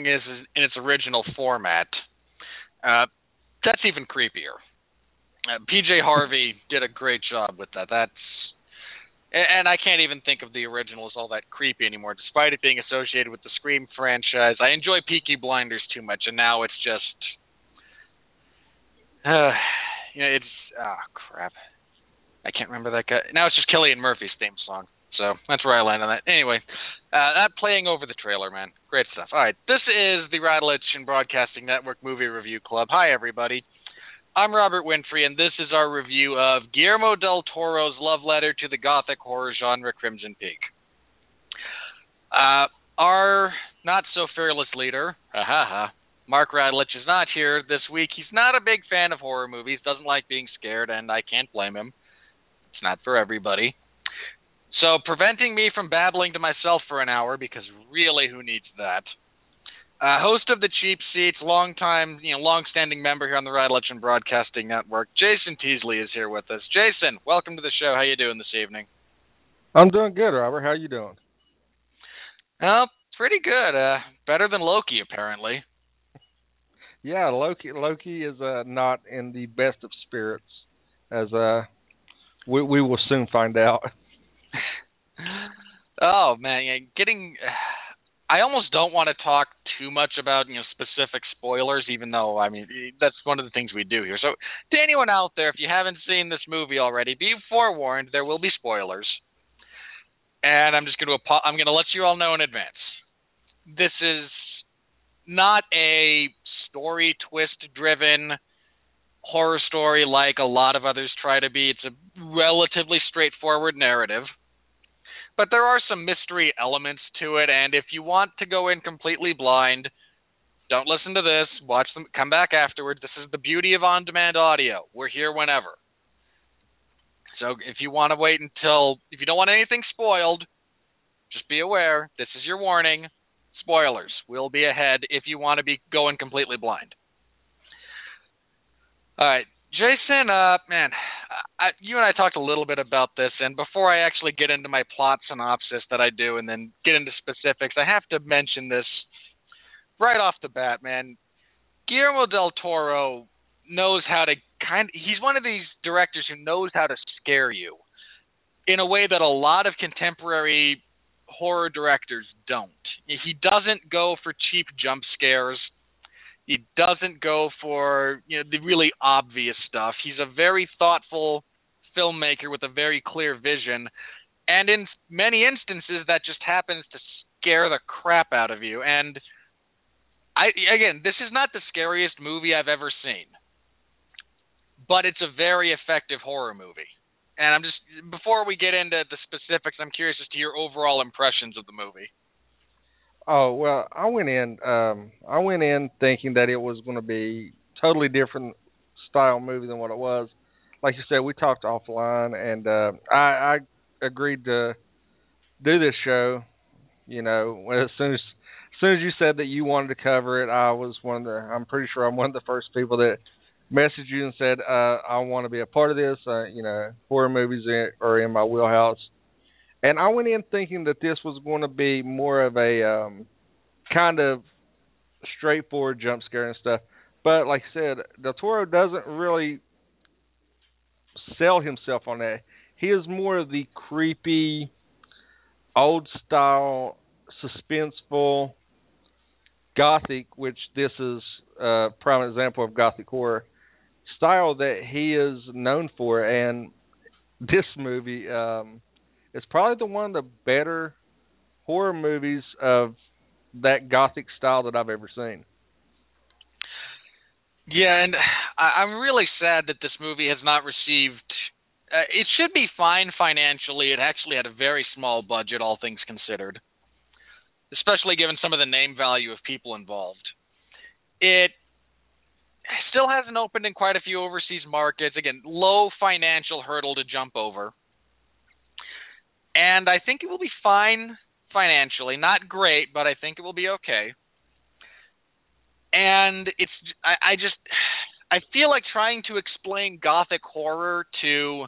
song is in its original format, uh, that's even creepier. Uh, PJ Harvey did a great job with that. That's and I can't even think of the original as all that creepy anymore, despite it being associated with the Scream franchise. I enjoy Peaky Blinders too much, and now it's just, uh, you know, it's ah oh, crap. I can't remember that guy. Now it's just Cillian Murphy's theme song. So that's where I land on that. Anyway, uh, that playing over the trailer, man. Great stuff. All right, this is the Radulich and Broadcasting Network Movie Review Club. Hi, everybody. I'm Robert Winfree, and this is our review of Guillermo del Toro's love letter to the gothic horror genre, Crimson Peak. Uh, our not so fearless leader, ha, ha Mark Radulich, is not here this week. He's not a big fan of horror movies, doesn't like being scared, and I can't blame him. It's not for everybody. So, preventing me from babbling to myself for an hour, because really, who needs that? Uh, host of the Cheap Seats, long-time, you know, long-standing member here on the Ride and Broadcasting Network, Jason Teasley is here with us. Jason, welcome to the show. How you doing this evening? I'm doing good, Robert. How you doing? Well, pretty good. Uh, better than Loki, apparently. Yeah, Loki. Loki is uh, not in the best of spirits, as uh, we we will soon find out. oh man, getting. I almost don't want to talk too much about you know specific spoilers, even though I mean that's one of the things we do here. So to anyone out there, if you haven't seen this movie already, be forewarned there will be spoilers, and I'm just going to I'm going to let you all know in advance. This is not a story twist driven horror story like a lot of others try to be. It's a relatively straightforward narrative but there are some mystery elements to it and if you want to go in completely blind don't listen to this. Watch them come back afterwards this is the beauty of on demand audio. We're here whenever. So if you want to wait until if you don't want anything spoiled just be aware this is your warning. Spoilers We'll be ahead if you want to be going completely blind. All right Jason, uh, man, I, you and I talked a little bit about this, and before I actually get into my plot synopsis that I do, and then get into specifics, I have to mention this right off the bat, man. Guillermo del Toro knows how to kind. He's one of these directors who knows how to scare you in a way that a lot of contemporary horror directors don't. He doesn't go for cheap jump scares he doesn't go for you know the really obvious stuff. He's a very thoughtful filmmaker with a very clear vision, and in many instances that just happens to scare the crap out of you. And I again, this is not the scariest movie I've ever seen, but it's a very effective horror movie. And I'm just before we get into the specifics, I'm curious as to your overall impressions of the movie. Oh well, I went in. Um, I went in thinking that it was going to be totally different style movie than what it was. Like you said, we talked offline, and uh, I, I agreed to do this show. You know, as soon as as soon as you said that you wanted to cover it, I was one of the. I'm pretty sure I'm one of the first people that messaged you and said uh, I want to be a part of this. Uh, you know, horror movies are in my wheelhouse and I went in thinking that this was going to be more of a um, kind of straightforward jump scare and stuff. But like I said, Del Toro doesn't really sell himself on that. He is more of the creepy, old style, suspenseful, gothic, which this is a prime example of gothic horror style that he is known for. And this movie, um, it's probably the one of the better horror movies of that gothic style that I've ever seen. Yeah, and I, I'm really sad that this movie has not received. Uh, it should be fine financially. It actually had a very small budget, all things considered, especially given some of the name value of people involved. It still hasn't opened in quite a few overseas markets. Again, low financial hurdle to jump over and I think it will be fine financially. Not great, but I think it will be okay. And it's I, I just I feel like trying to explain gothic horror to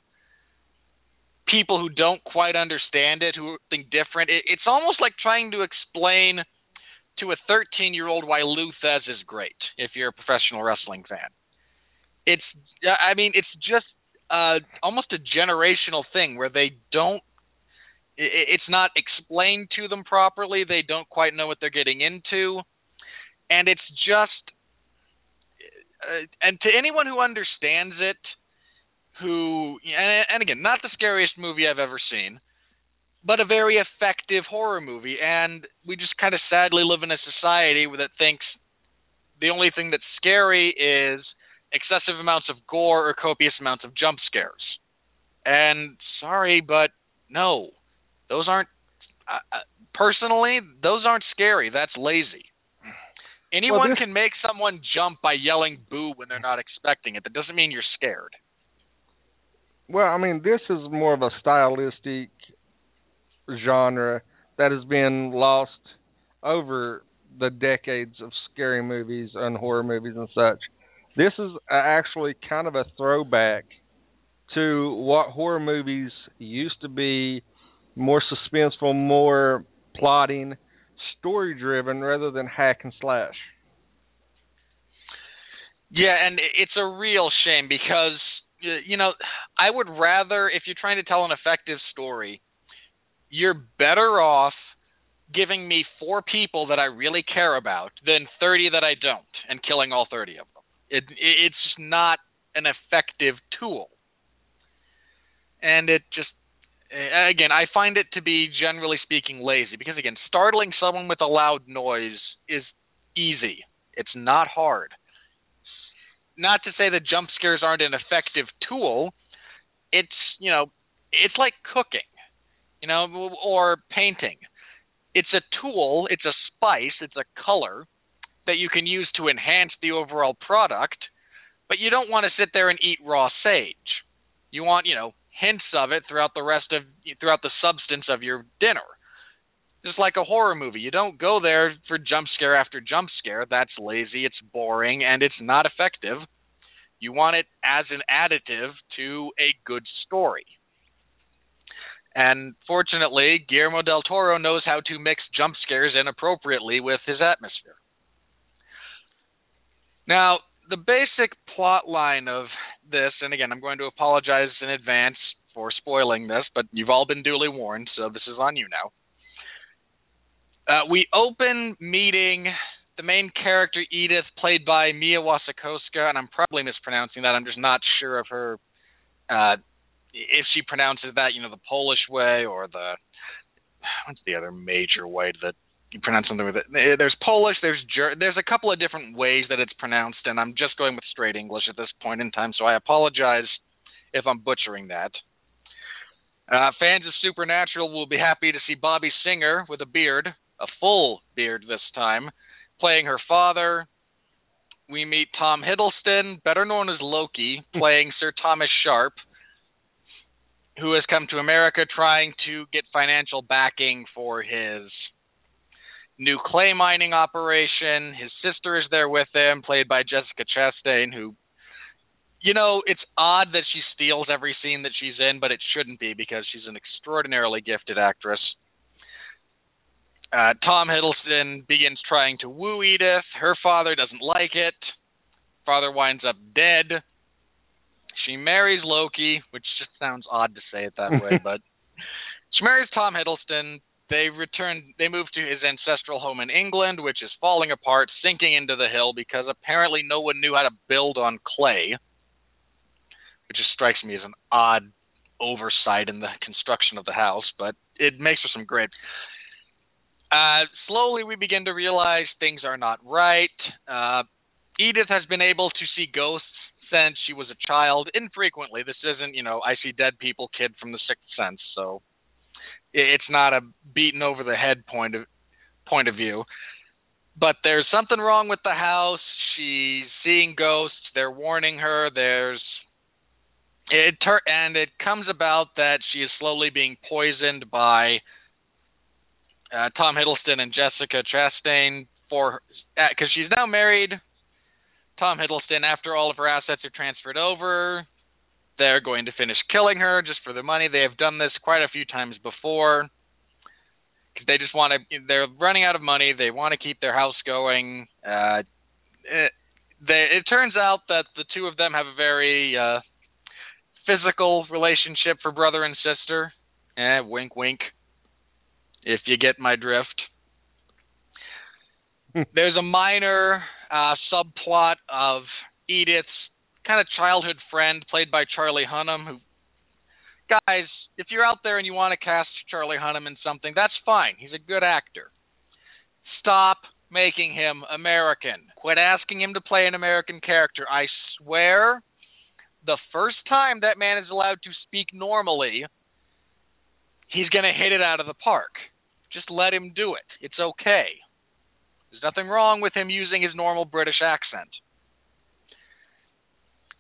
people who don't quite understand it, who think different. It, it's almost like trying to explain to a 13 year old why Lou Thesz is great if you're a professional wrestling fan. It's I mean it's just uh, almost a generational thing where they don't it's not explained to them properly. They don't quite know what they're getting into, and it's just uh, and to anyone who understands it, who and, and again, not the scariest movie I've ever seen, but a very effective horror movie. And we just kind of sadly live in a society that thinks the only thing that's scary is excessive amounts of gore or copious amounts of jump scares. And sorry, but no, those aren't. Uh, uh personally, those aren't scary. That's lazy. Anyone well, this... can make someone jump by yelling "boo" when they're not expecting it. That doesn't mean you're scared. Well, I mean, this is more of a stylistic genre that has been lost over the decades of scary movies and horror movies and such. This is actually kind of a throwback to what horror movies used to be more suspenseful, more plotting, story driven rather than hack and slash. Yeah, and it's a real shame because you know, I would rather if you're trying to tell an effective story, you're better off giving me four people that I really care about than 30 that I don't and killing all 30 of them. It, it's not an effective tool. And it just Uh, again, I find it to be generally speaking lazy because again, startling someone with a loud noise is easy. It's not hard. Not to say that jump scares aren't an effective tool. It's, you know, it's like cooking, you know, or painting. It's a tool, it's a spice, it's a color that you can use to enhance the overall product, but you don't want to sit there and eat raw sage. You want, you know, hints of it throughout the rest of throughout the substance of your dinner. Just like a horror movie, you don't go there for jump scare after jump scare. That's lazy, it's boring, and it's not effective. You want it as an additive to a good story. And fortunately, Guillermo del Toro knows how to mix jump scares inappropriately with his atmosphere. Now, the basic plot line of this, and again, I'm going to apologize in advance for spoiling this, but you've all been duly warned, so this is on you now. Uh, we open meeting the main character Edith, played by Mia Wasikowska, and I'm probably mispronouncing that. I'm just not sure of her uh, if she pronounces that, you know, the Polish way or the what's the other major way that pronounce something with it. Eh, there's Polish, there's Ger- there's a couple of different ways that it's pronounced, and I'm just going with straight English at this point in time, so I apologize if I'm butchering that. Uh, fans of Supernatural will be happy to see Bobby Singer with a beard, a full beard this time, playing her father. We meet Tom Hiddleston, better known as Loki, playing Sir Thomas Sharpe who has come to America trying to get financial backing for his new clay mining operation. His sister is there with him, played by Jessica Chastain, who you know, it's odd that she steals every scene that she's in, but it shouldn't be because she's an extraordinarily gifted actress. Uh, Tom Hiddleston begins trying to woo Edith. Her father doesn't like it. Father winds up dead. She marries Loki, which just sounds odd to say it that way, but she marries Tom Hiddleston. They return. They move to his ancestral home in England, which is falling apart, sinking into the hill because apparently no one knew how to build on clay, which just strikes me as an odd oversight in the construction of the house. But it makes for some great. Uh, slowly, we begin to realize things are not right. Uh, Edith has been able to see ghosts since she was a child, infrequently. This isn't, you know, I see dead people kid from the Sixth Sense, so it's not a beaten over the head point of point of view. But there's something wrong with the house. She's seeing ghosts. They're warning her. There's it and it comes about that she is slowly being poisoned by uh, Tom Hiddleston and Jessica Chastain for because uh, she's now married Tom Hiddleston, after all of her assets are transferred over, they're going to finish killing her just for the money. They have done this quite a few times before. because they just want to. They're running out of money. They want to keep their house going. Uh, it, they, it turns out that the two of them have a very uh, physical relationship for brother and sister. Eh, wink, wink. If you get my drift. There's a minor uh, subplot of Edith's kind of childhood friend, played by Charlie Hunnam. Who, guys, if you're out there and you want to cast Charlie Hunnam in something, that's fine. He's a good actor. Stop making him American. Quit asking him to play an American character. I swear, the first time that man is allowed to speak normally, he's going to hit it out of the park. Just let him do it. It's okay. There's nothing wrong with him using his normal British accent.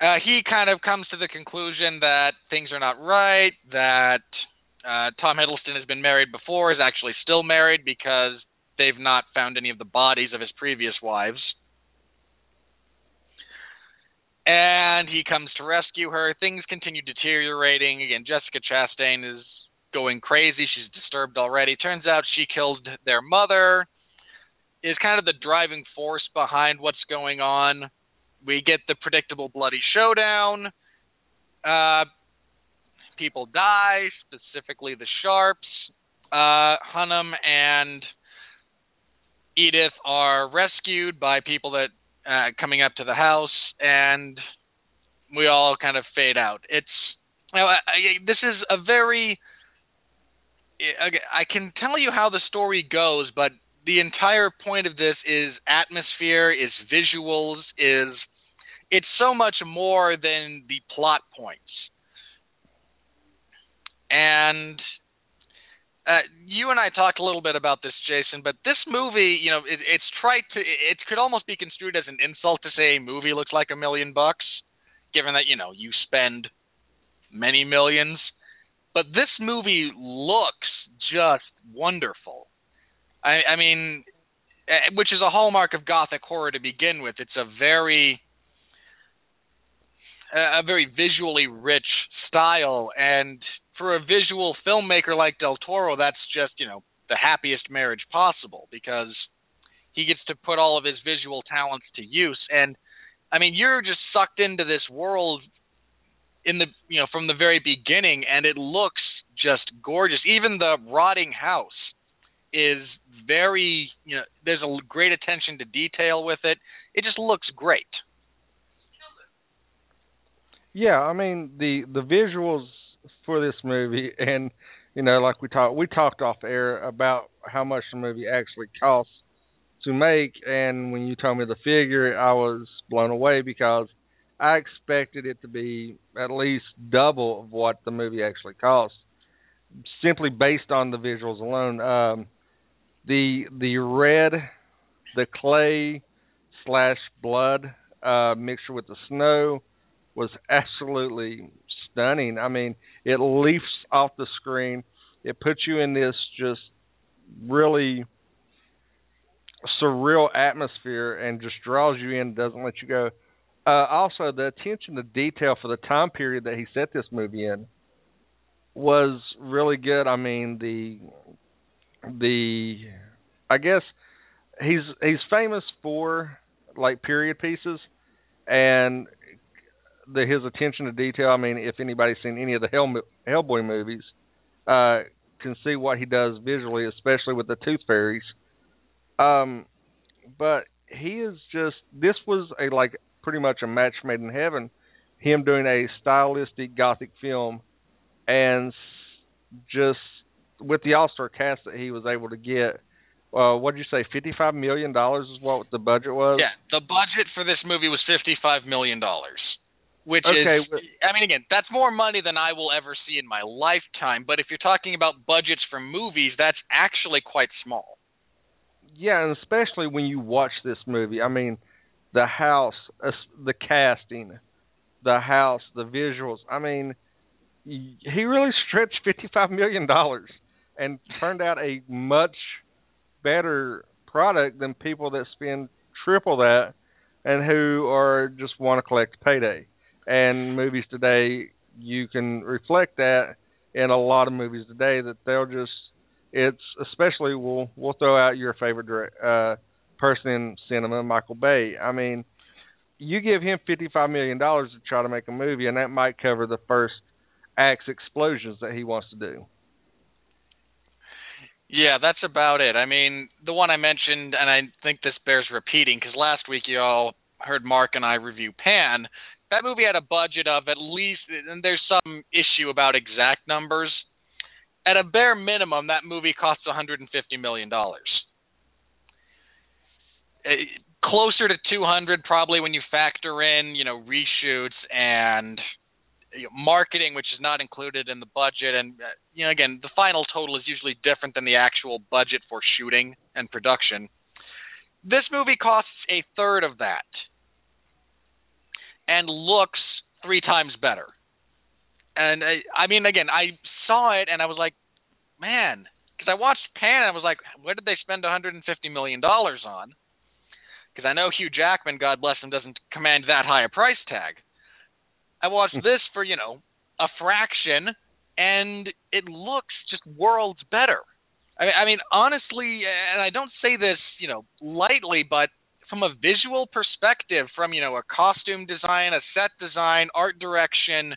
Uh, he kind of comes to the conclusion that things are not right, that uh, Tom Hiddleston has been married before, is actually still married because they've not found any of the bodies of his previous wives. And he comes to rescue her. Things continue deteriorating. Again, Jessica Chastain is going crazy. She's disturbed already. Turns out she killed their mother. Is kind of the driving force behind what's going on. We get the predictable bloody showdown. Uh, people die, specifically the Sharpes. Uh, Hunnam and Edith are rescued by people that uh, coming up to the house, and we all kind of fade out. It's you know, I, I, this is a very I can tell you how the story goes, but the entire point of this is atmosphere, is visuals, is it's so much more than the plot points. And uh, you and I talked a little bit about this, Jason, but this movie, you know, it, it's tried to. It could almost be construed as an insult to say a movie looks like a million bucks, given that you know you spend many millions. But this movie looks just wonderful. I, I mean, eh, which is a hallmark of gothic horror to begin with. It's a very a very visually rich style and for a visual filmmaker like Del Toro, that's just you know the happiest marriage possible because he gets to put all of his visual talents to use. And I mean, you're just sucked into this world in the you know from the very beginning, and it looks just gorgeous. Even the rotting house is very you know there's a great attention to detail with it. It just looks great. Yeah, I mean the the visuals for this movie, and you know, like we talked, we talked off air about how much the movie actually costs to make, and when you told me the figure, I was blown away because I expected it to be at least double of what the movie actually cost, simply based on the visuals alone. Um, the the red, the clay slash blood uh, mixture with the snow was absolutely stunning. I mean, it leaps off the screen. It puts you in this just really surreal atmosphere and just draws you in, doesn't let you go. Uh, also, the attention to detail for the time period that he set this movie in was really good. I mean, the the I guess he's he's famous for like period pieces, and the his attention to detail. I mean, if anybody's seen any of the Hell, Hellboy movies, uh, can see what he does visually, especially with the Tooth Fairies. Um, but he is just this was a like pretty much a match made in heaven. Him doing a stylistic gothic film, and just with the all star cast that he was able to get. Uh, what did you say? Fifty-five million dollars is what the budget was. Yeah, the budget for this movie was fifty-five million dollars which okay, is I mean again, that's more money than I will ever see in my lifetime, but if you're talking about budgets for movies, that's actually quite small. Yeah, and especially when you watch this movie. I mean, the house, the casting, the house, the visuals. I mean, he really stretched 55 million dollars and turned out a much better product than people that spend triple that and who are just want to collect payday and movies today you can reflect that in a lot of movies today that they'll just it's especially we'll we'll throw out your favorite uh, person in cinema, Michael Bay. I mean, you give him fifty five million dollars to try to make a movie, and that might cover the first axe explosions that he wants to do. Yeah, that's about it. I mean, the one I mentioned, and I think this bears repeating because last week you all heard Mark and I review Pan. That movie had a budget of at least, and there's some issue about exact numbers. At a bare minimum, that movie costs 150 million dollars. Eh, closer to 200 probably when you factor in, you know, reshoots and marketing, which is not included in the budget, and uh, you know, again, the final total is usually different than the actual budget for shooting and production. This movie costs a third of that, and looks three times better. And I, I mean, again, I saw it and I was like, man, because I watched Pan, and I was like, what did they spend 150 million dollars on? Because I know Hugh Jackman, God bless him, doesn't command that high a price tag. I watched hmm. this for, you know, a fraction and it looks just worlds better. I mean, I mean honestly, and I don't say this, you know, lightly, but from a visual perspective, from, you know, a costume design, a set design, art direction,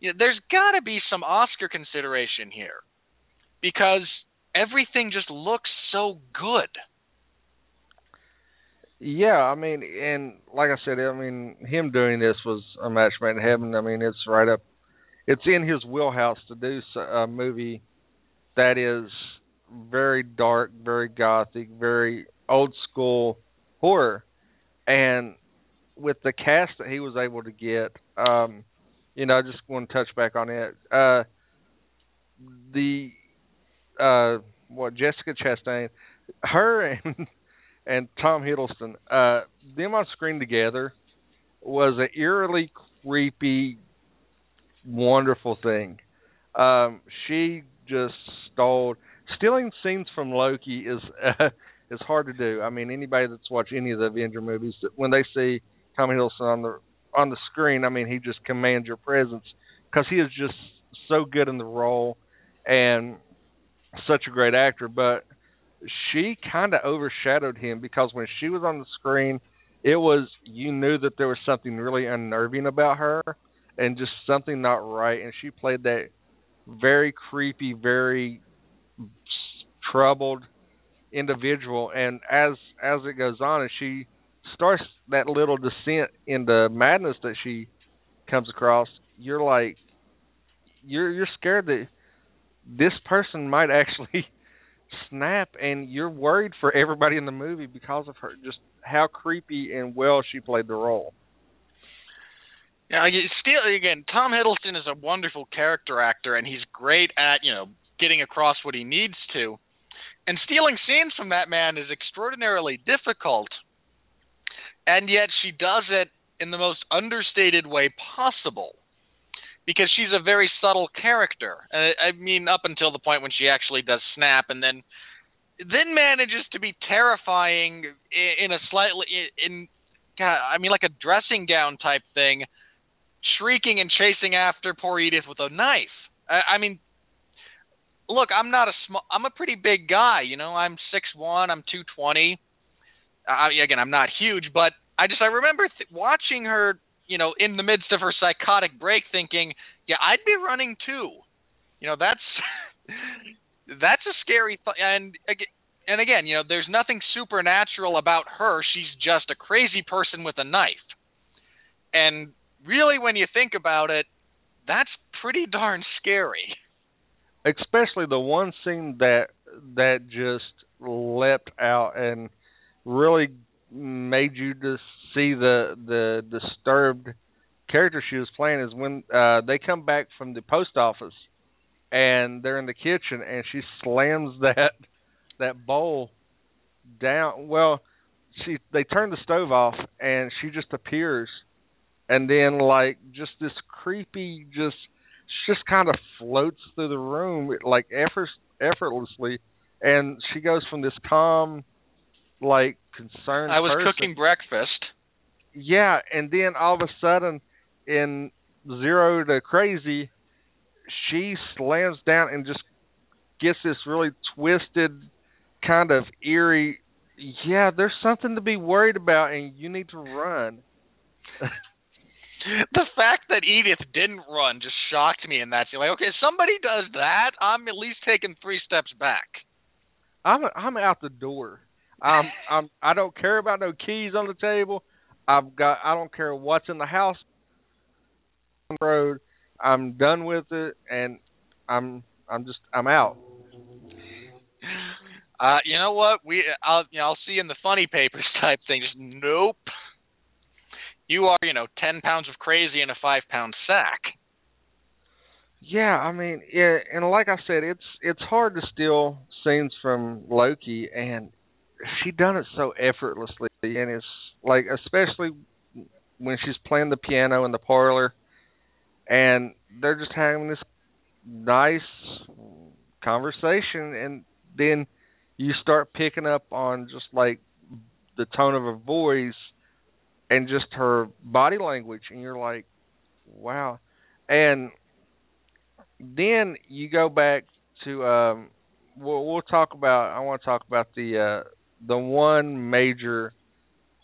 you know, there's got to be some Oscar consideration here because everything just looks so good. Yeah, I mean, and like I said, I mean, him doing this was a match made in heaven. I mean, it's right up, it's in his wheelhouse to do a movie that is very dark, very gothic, very old school horror, and with the cast that he was able to get, um, you know, I just want to touch back on it. Uh, the uh, what Jessica Chastain, her and and Tom Hiddleston, uh, them on screen together was an eerily creepy, wonderful thing. Um, she just stole stealing scenes from Loki is uh, is hard to do. I mean, anybody that's watched any of the Avenger movies, when they see Tom Hiddleston on the on the screen, I mean, he just commands your presence because he is just so good in the role and such a great actor. But she kind of overshadowed him because when she was on the screen, it was you knew that there was something really unnerving about her and just something not right and she played that very creepy, very troubled individual and as as it goes on and she starts that little descent into madness that she comes across, you're like you're you're scared that this person might actually snap and you're worried for everybody in the movie because of her just how creepy and well she played the role. Yeah, still again, Tom Hiddleston is a wonderful character actor and he's great at, you know, getting across what he needs to. And stealing scenes from that man is extraordinarily difficult. And yet she does it in the most understated way possible because she's a very subtle character. Uh, I mean, up until the point when she actually does snap, and then then manages to be terrifying in, a slightly in, I mean, like a dressing gown type thing, shrieking and chasing after poor Edith with a knife. I, I mean, look, I'm not a small, I'm a pretty big guy. You know, I'm six one, I'm two twenty. Uh, again, I'm not huge, but I just I remember th- watching her you know, in the midst of her psychotic break, thinking, "Yeah, I'd be running too." You know, that's that's a scary th- and and again, you know, there's nothing supernatural about her. She's just a crazy person with a knife. And really, when you think about it, that's pretty darn scary. Especially the one scene that that just leapt out and really made you just see the the disturbed character she was playing is when uh they come back from the post office and they're in the kitchen and she slams that that bowl down. Well she they turn the stove off and she just appears and then like just this creepy just just kind of floats through the room like effort, effortlessly and she goes from this calm like concerned I was person, cooking breakfast yeah, and then all of a sudden, in zero to crazy, she slams down and just gets this really twisted, kind of eerie. Yeah, there's something to be worried about, and you need to run. the fact that Edith didn't run just shocked me in that scene. Like, okay, if somebody does that, I'm at least taking three steps back. I'm I'm out the door. I'm I'm I don't care about no keys on the table. I've got I don't care what's in the house on the road. I'm done with it and I'm I'm just I'm out. Uh, you know what? We I'll you know, I'll see you in the funny papers type thing. Just nope. You are, you know, ten pounds of crazy in a five pound sack. Yeah, I mean, yeah, and like I said, it's it's hard to steal scenes from Loki, and she done it so effortlessly, and it's like especially when she's playing the piano in the parlor, and they're just having this nice conversation, and then you start picking up on just like the tone of her voice and just her body language, and you're like, wow, and then you go back to um we'll, we'll talk about I want to talk about the uh the one major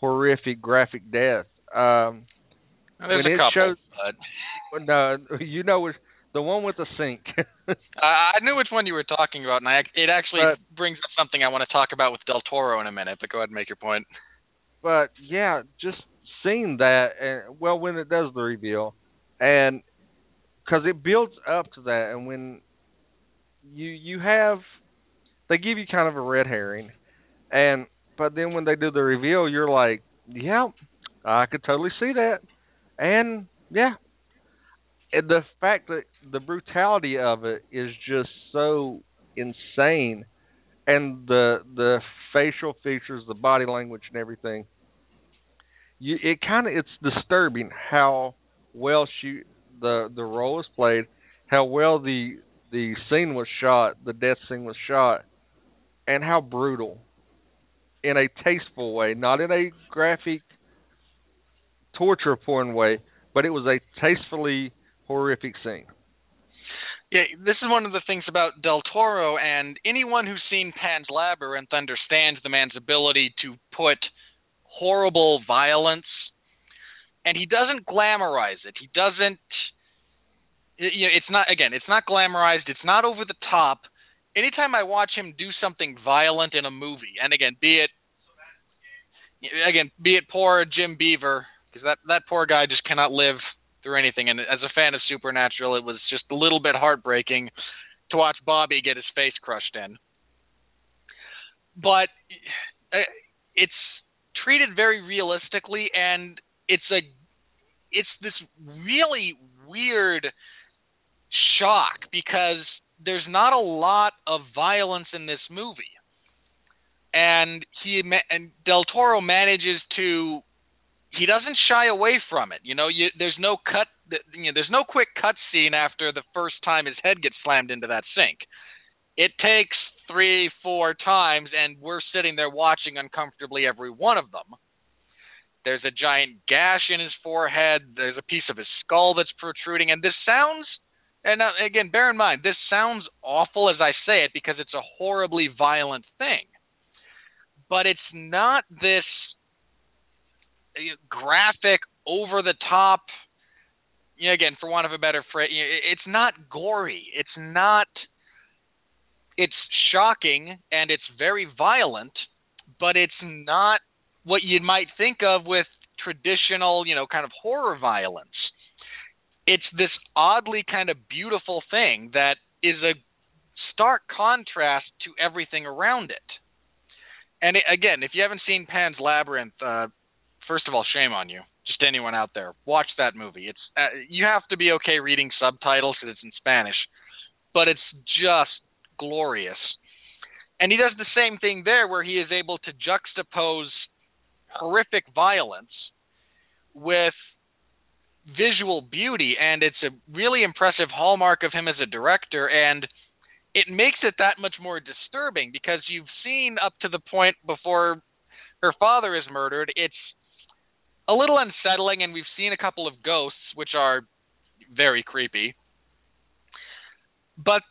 horrific graphic death. Um There's when a it couple, shows but no you know it's the one with the sink. I, I knew which one you were talking about, and I, it actually But- brings up something I want to talk about with Del Toro in a minute. But go ahead and make your point. but yeah, just seeing that and well when it does the reveal and because it builds up to that and when you you have they give you kind of a red herring and but then when they do the reveal you're like yeah i could totally see that and yeah. And the fact that the brutality of it is just so insane and the the facial features the body language and everything you it kind of it's disturbing how well she the the role is played, how well the the scene was shot, the death scene was shot, and how brutal in a tasteful way, not in a graphic torture porn way, but it was a tastefully horrific scene. Yeah, this is one of the things about Del Toro, and anyone who's seen Pan's Labyrinth understands the man's ability to put horrible violence, and he doesn't glamorize it. He doesn't. You know, it's not again. It's not glamorized. It's not over the top. Anytime I watch him do something violent in a movie, and again, be it again, be it poor Jim Beaver, because that that poor guy just cannot live through anything. And as a fan of Supernatural, it was just a little bit heartbreaking to watch Bobby get his face crushed in. But uh, it's treated very realistically, and it's a it's this really weird shock because there's not a lot of violence in this movie and he and Del Toro manages to he doesn't shy away from it. You know, you, there's no cut. You know, there's no quick cut scene after the first time his head gets slammed into that sink. It takes three, four times, and we're sitting there watching uncomfortably every one of them. There's a giant gash in his forehead. There's a piece of his skull that's protruding, and this sounds. And again, bear in mind, this sounds awful as I say it because it's a horribly violent thing but it's not this graphic, over the top. You know, again, for want of a better phrase, it's not gory. It's not. It's shocking and it's very violent, but it's not what you might think of with traditional, you know, kind of horror violence. It's this oddly kind of beautiful thing that is a stark contrast to everything around it. And it, again, if you haven't seen Pan's Labyrinth, uh, first of all, shame on you. Just anyone out there, watch that movie. It's uh, you have to be okay reading subtitles because it's in Spanish, but it's just glorious. And he does the same thing there, where he is able to juxtapose horrific violence with visual beauty, and it's a really impressive hallmark of him as a director. And it makes it that much more disturbing because you've seen up to the point before her father is murdered. It's a little unsettling, and we've seen a couple of ghosts, which are very creepy. But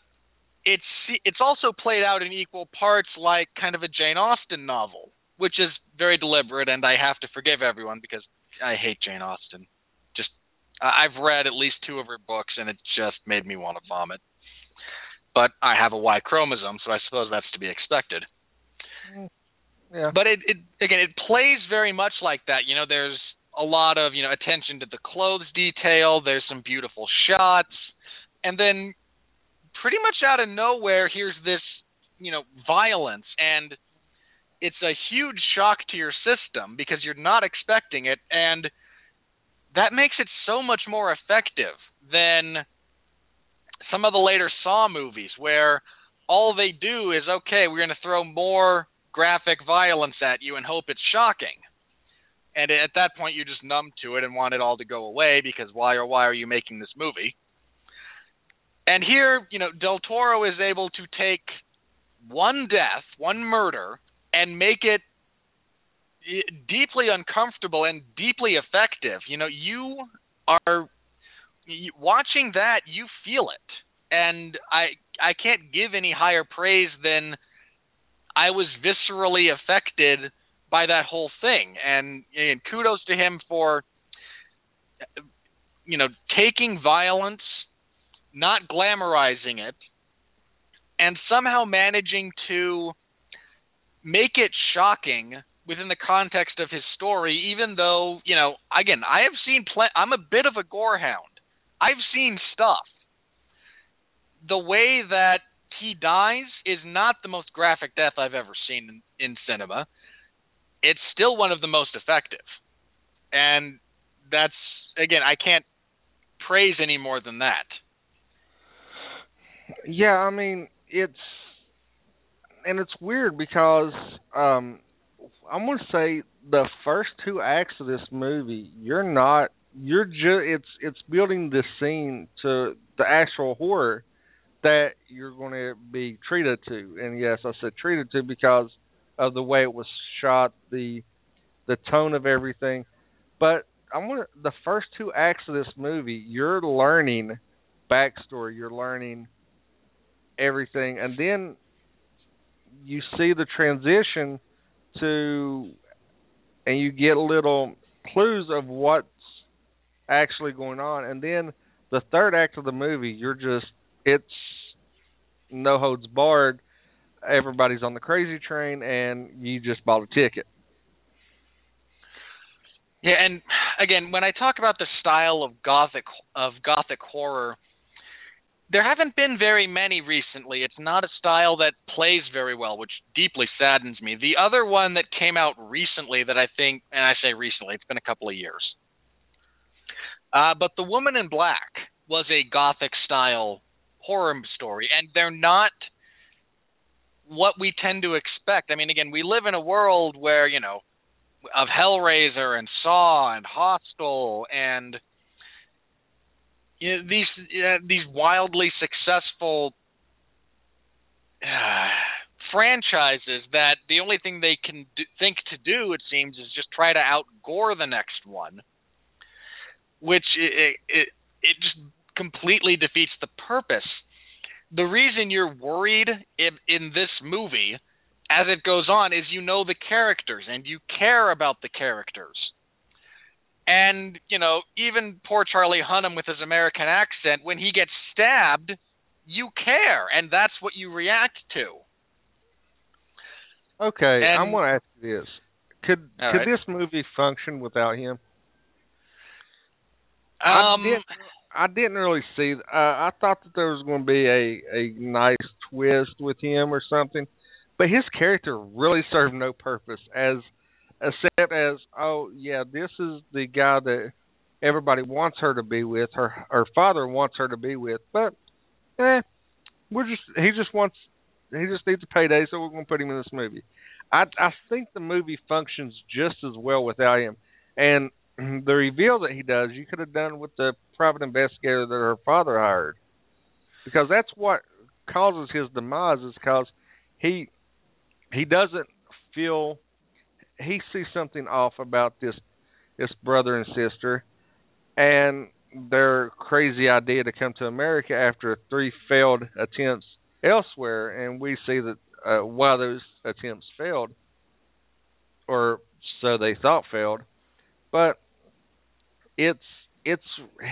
it's it's also played out in equal parts like kind of a Jane Austen novel, which is very deliberate, and I have to forgive everyone because I hate Jane Austen. Just I've read at least two of her books, and it just made me want to vomit. But I have a Y chromosome, so I suppose that's to be expected. Mm, yeah. But it, it again, it plays very much like that. You know, there's a lot of you know attention to the clothes detail. There's some beautiful shots, and then pretty much out of nowhere, here's this you know violence, and it's a huge shock to your system because you're not expecting it, and that makes it so much more effective than some of the later Saw movies where all they do is okay, we're going to throw more graphic violence at you and hope it's shocking. And at that point, you're just numb to it and want it all to go away because why or why are you making this movie? And here, you know, Del Toro is able to take one death, one murder, and make it deeply uncomfortable and deeply effective. You know, you are watching that, you feel it. And I I can't give any higher praise than I was viscerally affected by that whole thing. And, and kudos to him for you know, taking violence, not glamorizing it, and somehow managing to make it shocking within the context of his story even though, you know, again, I have seen pl- I'm a bit of a gore hound. I've seen stuff. The way that he dies is not the most graphic death I've ever seen in, in cinema. It's still one of the most effective. And that's again, I can't praise any more than that. Yeah, I mean, it's and it's weird because um I'm to say the first two acts of this movie, you're not you're just it's it's building the scene to the actual horror that you're going to be treated to. And yes, I said treated to because of the way it was shot, the the tone of everything. But I'm gonna the first two acts of this movie, you're learning backstory, you're learning everything, and then you see the transition to, and you get little clues of what's actually going on, and then the third act of the movie, you're just it's no holds barred. Everybody's on the crazy train, and you just bought a ticket. Yeah, and again, when I talk about the style of gothic of gothic horror, there haven't been very many recently. It's not a style that plays very well, which deeply saddens me. The other one that came out recently that I think, and I say recently, it's been a couple of years. Uh, but The Woman in Black was a gothic style horror story, and they're not what we tend to expect. I mean, again, we live in a world where you know of Hellraiser and Saw and Hostel and you know, these uh, these wildly successful uh, franchises that the only thing they can do, think to do, it seems, is just try to outgore the next one, which it, it it just completely defeats the purpose. The reason you're worried in, in this movie as it goes on is you know the characters and you care about the characters. And, you know, even poor Charlie Hunnam with his American accent, when he gets stabbed, you care, and that's what you react to. Okay, And- I'm going to ask you this: Could could right. this movie function without him? Um, I didn't, I didn't really see. Uh, I thought that there was going to be a a nice twist with him or something, but his character really served no purpose as except as oh yeah, this is the guy that everybody wants her to be with. Her her father wants her to be with, but eh, we're just he just wants he just needs a payday, so we're going to put him in this movie. I I think the movie functions just as well without him, and the reveal that he does, you could have done with the private investigator that her father hired, because that's what causes his demise. Is because he he doesn't feel he sees something off about this this brother and sister, and their crazy idea to come to America after three failed attempts elsewhere, and we see that uh, while those attempts failed, or so they thought failed, but it's it's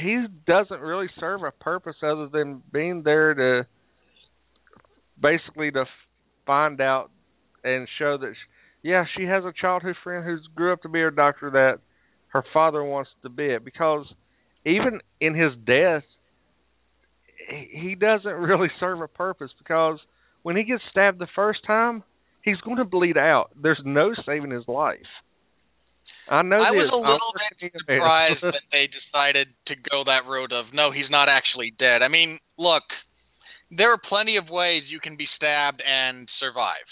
he doesn't really serve a purpose other than being there to basically to find out and show that yeah she has a childhood friend who's grew up to be her doctor that her father wants to be it because even in his death he doesn't really serve a purpose because when he gets stabbed the first time he's going to bleed out there's no saving his life I know. I was a little bit surprised that they decided to go that road of no, he's not actually dead. I mean, look, there are plenty of ways you can be stabbed and survive.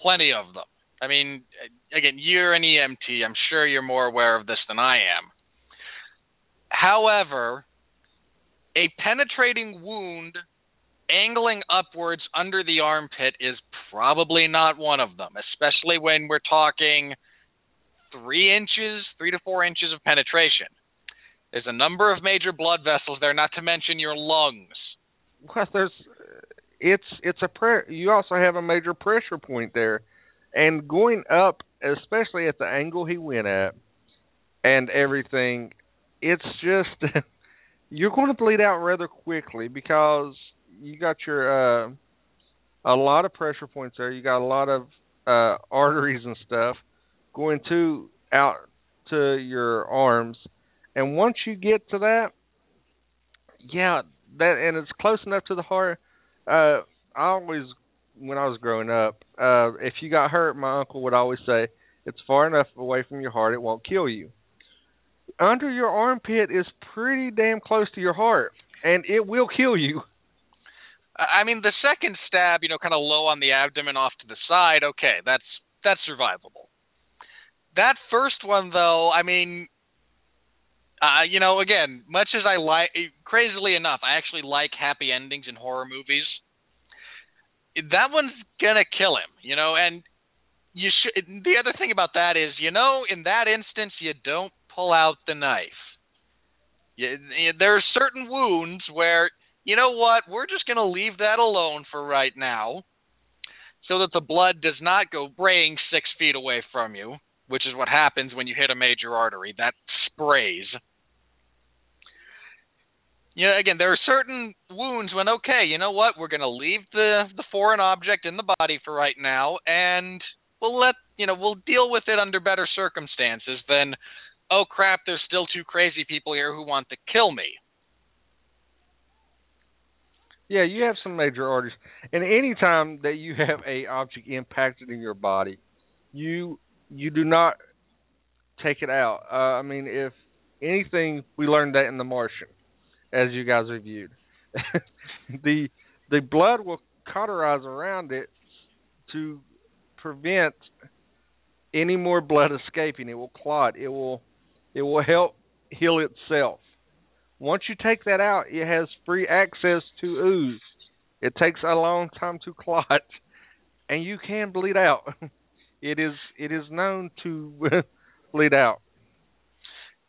Plenty of them. I mean, again, you're an EMT. I'm sure you're more aware of this than I am. However, a penetrating wound angling upwards under the armpit is probably not one of them, especially when we're talking three inches, three to four inches of penetration. There's a number of major blood vessels there, not to mention your lungs. Well, there's it's it's a pre- you also have a major pressure point there, and going up, especially at the angle he went at, and everything, it's just you're going to bleed out rather quickly because you got your uh, a lot of pressure points there. You got a lot of uh, arteries and stuff going to out to your arms, and once you get to that, yeah, that and it's close enough to the heart. Uh, I always, when I was growing up, uh, if you got hurt, my uncle would always say, "It's far enough away from your heart; it won't kill you." Under your armpit is pretty damn close to your heart, and it will kill you. I mean, the second stab, you know, kind of low on the abdomen, off to the side. Okay, that's that's survivable. That first one, though, I mean, uh, you know, again, much as I like, crazily enough, I actually like happy endings in horror movies. That one's gonna kill him, you know, and you should. The other thing about that is, you know, in that instance, you don't pull out the knife. You, there are certain wounds where, you know what, we're just gonna leave that alone for right now, so that the blood does not go braying six feet away from you which is what happens when you hit a major artery. That sprays. You know, again, there are certain wounds when okay, you know what, we're going to leave the the foreign object in the body for right now, and we'll let you know we'll deal with it under better circumstances than, oh crap, there's still two crazy people here who want to kill me. Yeah, you have some major arteries, and any time that you have a object impacted in your body, you you do not take it out. Uh, I mean, if anything, we learned that in The Martian, as you guys reviewed. the the blood will cauterize around it to prevent any more blood escaping. It will clot. It will it will help heal itself. Once you take that out, it has free access to ooze. It takes a long time to clot, and you can bleed out. it is it is known to bleed out.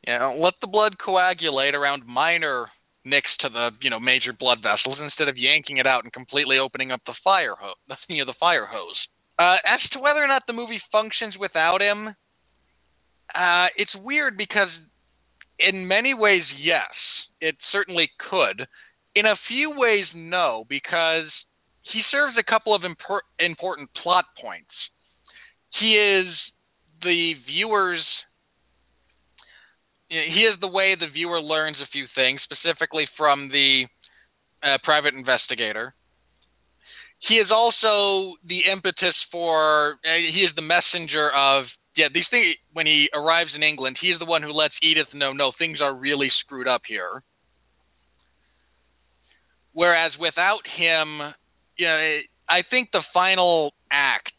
Yeah, let the blood coagulate around minor nicks to the you know major blood vessels instead of yanking it out and completely opening up the fire hose, you know, the fire hose. Uh, as to whether or not the movie functions without him, uh, it's weird because in many ways, yes, it certainly could. In a few ways, no, because he serves a couple of impor- important plot points he is the viewer's he is the way the viewer learns a few things, specifically from the uh, private investigator. He is also the impetus for. Uh, he is the messenger of. Yeah, these things. When he arrives in England, he is the one who lets Edith know. No, things are really screwed up here. Whereas without him, you know, I think the final act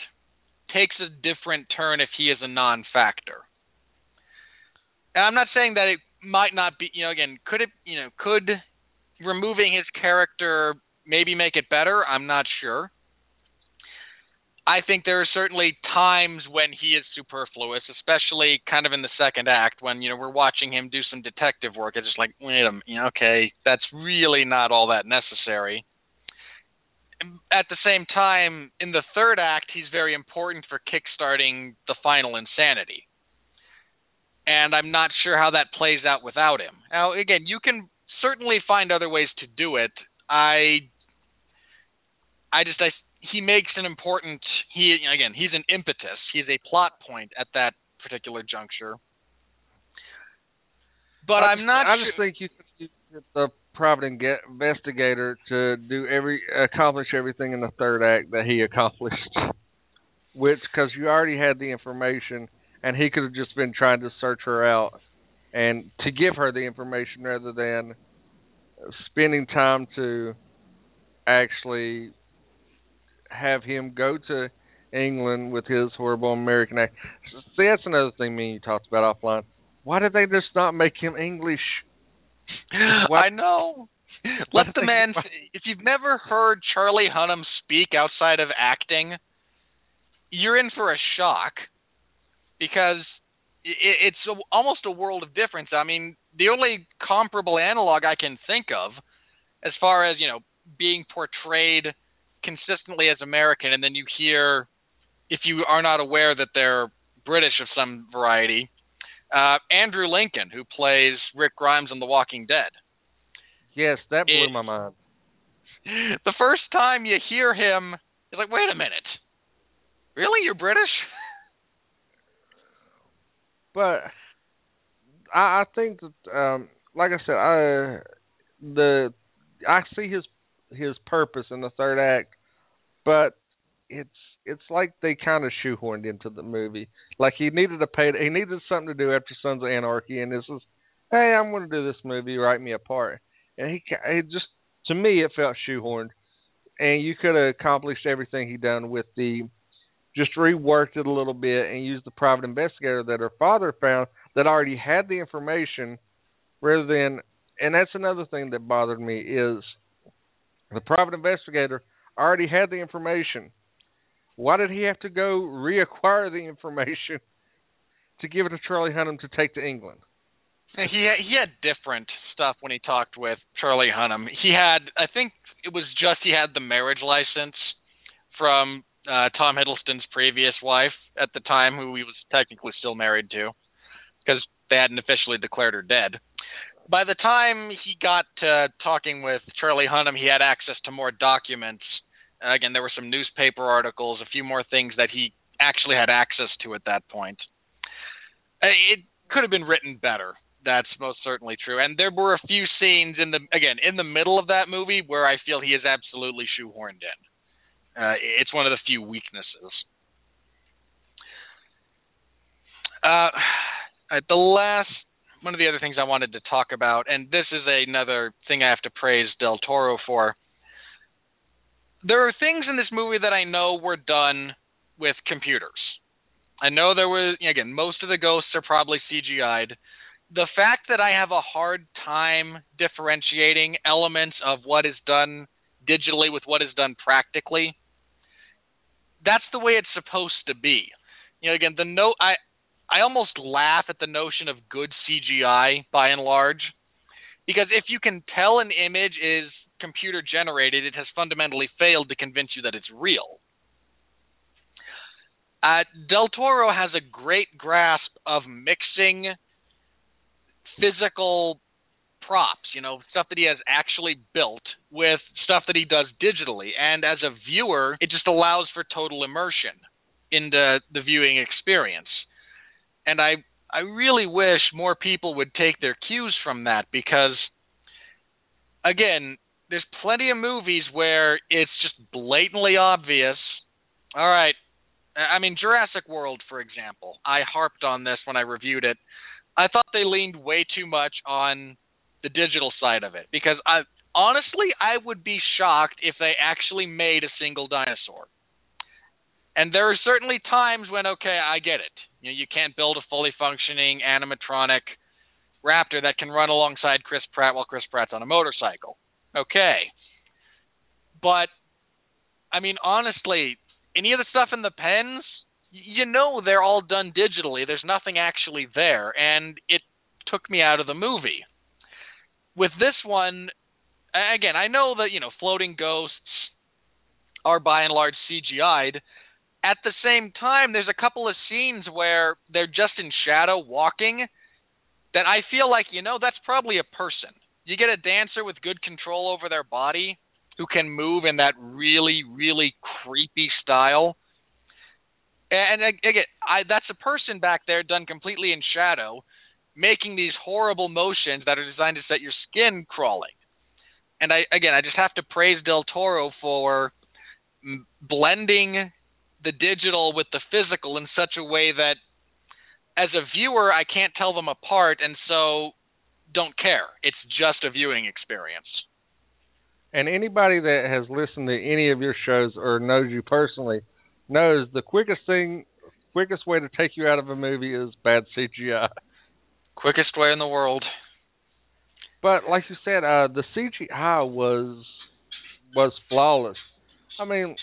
takes a different turn if he is a non-factor. And I'm not saying that it might not be, you know, again, could it, you know, could removing his character maybe make it better? I'm not sure. I think there are certainly times when he is superfluous, especially kind of in the second act when you know we're watching him do some detective work. It's just like, wait a minute, okay, that's really not all that necessary. at the same time, in the third act, he's very important for kickstarting the final insanity. And I'm not sure how that plays out without him. Now, again, you can certainly find other ways to do it. I, I just, I, he makes an important. He again, he's an impetus. He's a plot point at that particular juncture. But I am not. I sure. just think you could get the private investigator to do every accomplish everything in the third act that he accomplished, which because you already had the information and he could have just been trying to search her out and to give her the information rather than spending time to actually have him go to England with his horrible American accent. See, that's another thing me and you talked about offline. Why did they just not make him English? What- I know. Let the man. If you've never heard Charlie Hunnam speak outside of acting, you're in for a shock because i- it's a, almost a world of difference. I mean, the only comparable analog I can think of, as far as you know, being portrayed consistently as American, and then you hear, if you are not aware that they're British of some variety, uh, Andrew Lincoln, who plays Rick Grimes on The Walking Dead. Yes, that blew It- my mind. The first time you hear him, you're like, wait a minute. Really? You're British? But I, I think that, um, like I said, I the I see his his purpose in the third act, but it's it's like they kind of shoehorned into the movie. Like he needed a pay, he needed something to do after Sons of Anarchy, and this is, hey, I'm going to do this movie, write me a part, and he it just to me it felt shoehorned, and you could have accomplished everything he done with the just reworked it a little bit and used the private investigator that her father found that already had the information rather than and that's another thing that bothered me is the private investigator already had the information. Why did he have to go reacquire the information to give it to Charlie Hunnam to take to England? He he had different stuff when he talked with Charlie Hunnam. He had, I think it was just he had the marriage license from uh, Tom Hiddleston's previous wife at the time, who he was technically still married to, because they hadn't officially declared her dead. By the time he got to talking with Charlie Hunnam, he had access to more documents. Again, there were some newspaper articles, a few more things that he actually had access to at that point. Uh, It could have been written better. That's most certainly true. And there were a few scenes in the again in the middle of that movie where I feel he is absolutely shoehorned in. Uh, it's one of the few weaknesses. Uh, the last one of the other things I wanted to talk about, and this is another thing I have to praise Del Toro for. There are things in this movie that I know were done with computers. I know there was again most of the ghosts are probably CGI'd. The fact that I have a hard time differentiating elements of what is done digitally with what is done practically, that's the way it's supposed to be. You know, again, the note I I almost laugh at the notion of good CGI by and large, because if you can tell an image is computer generated, it has fundamentally failed to convince you that it's real. Uh, Del Toro has a great grasp of mixing physical props, you know, stuff that he has actually built with stuff that he does digitally. And as a viewer, it just allows for total immersion into the viewing experience. And I I really wish more people would take their cues from that because again, there's plenty of movies where it's just blatantly obvious. All right, I mean Jurassic World for example. I harped on this when I reviewed it. I thought they leaned way too much on the digital side of it because I honestly I would be shocked if they actually made a single dinosaur. And there are certainly times when okay, I get it. You know, you can't build a fully functioning animatronic raptor that can run alongside Chris Pratt while Chris Pratt's on a motorcycle. Okay. But I mean honestly, any of the stuff in the pens, you know they're all done digitally. There's nothing actually there and it took me out of the movie. With this one again, I know that, you know, floating ghosts are by and large CGI'd. At the same time, there's a couple of scenes where they're just in shadow walking that I feel like, you know, that's probably a person. You get a dancer with good control over their body who can move in that really, really creepy style. And again, I, that's a person back there done completely in shadow, making these horrible motions that are designed to set your skin crawling. And I again, I just have to praise Del Toro for blending the digital with the physical in such a way that as a viewer I can't tell them apart and so don't care. It's just a viewing experience. And anybody that has listened to any of your shows or knows you personally knows the quickest thing quickest way to take you out of a movie is bad CGI. Quickest way in the world. But like you said, uh the CGI was was flawless. I mean,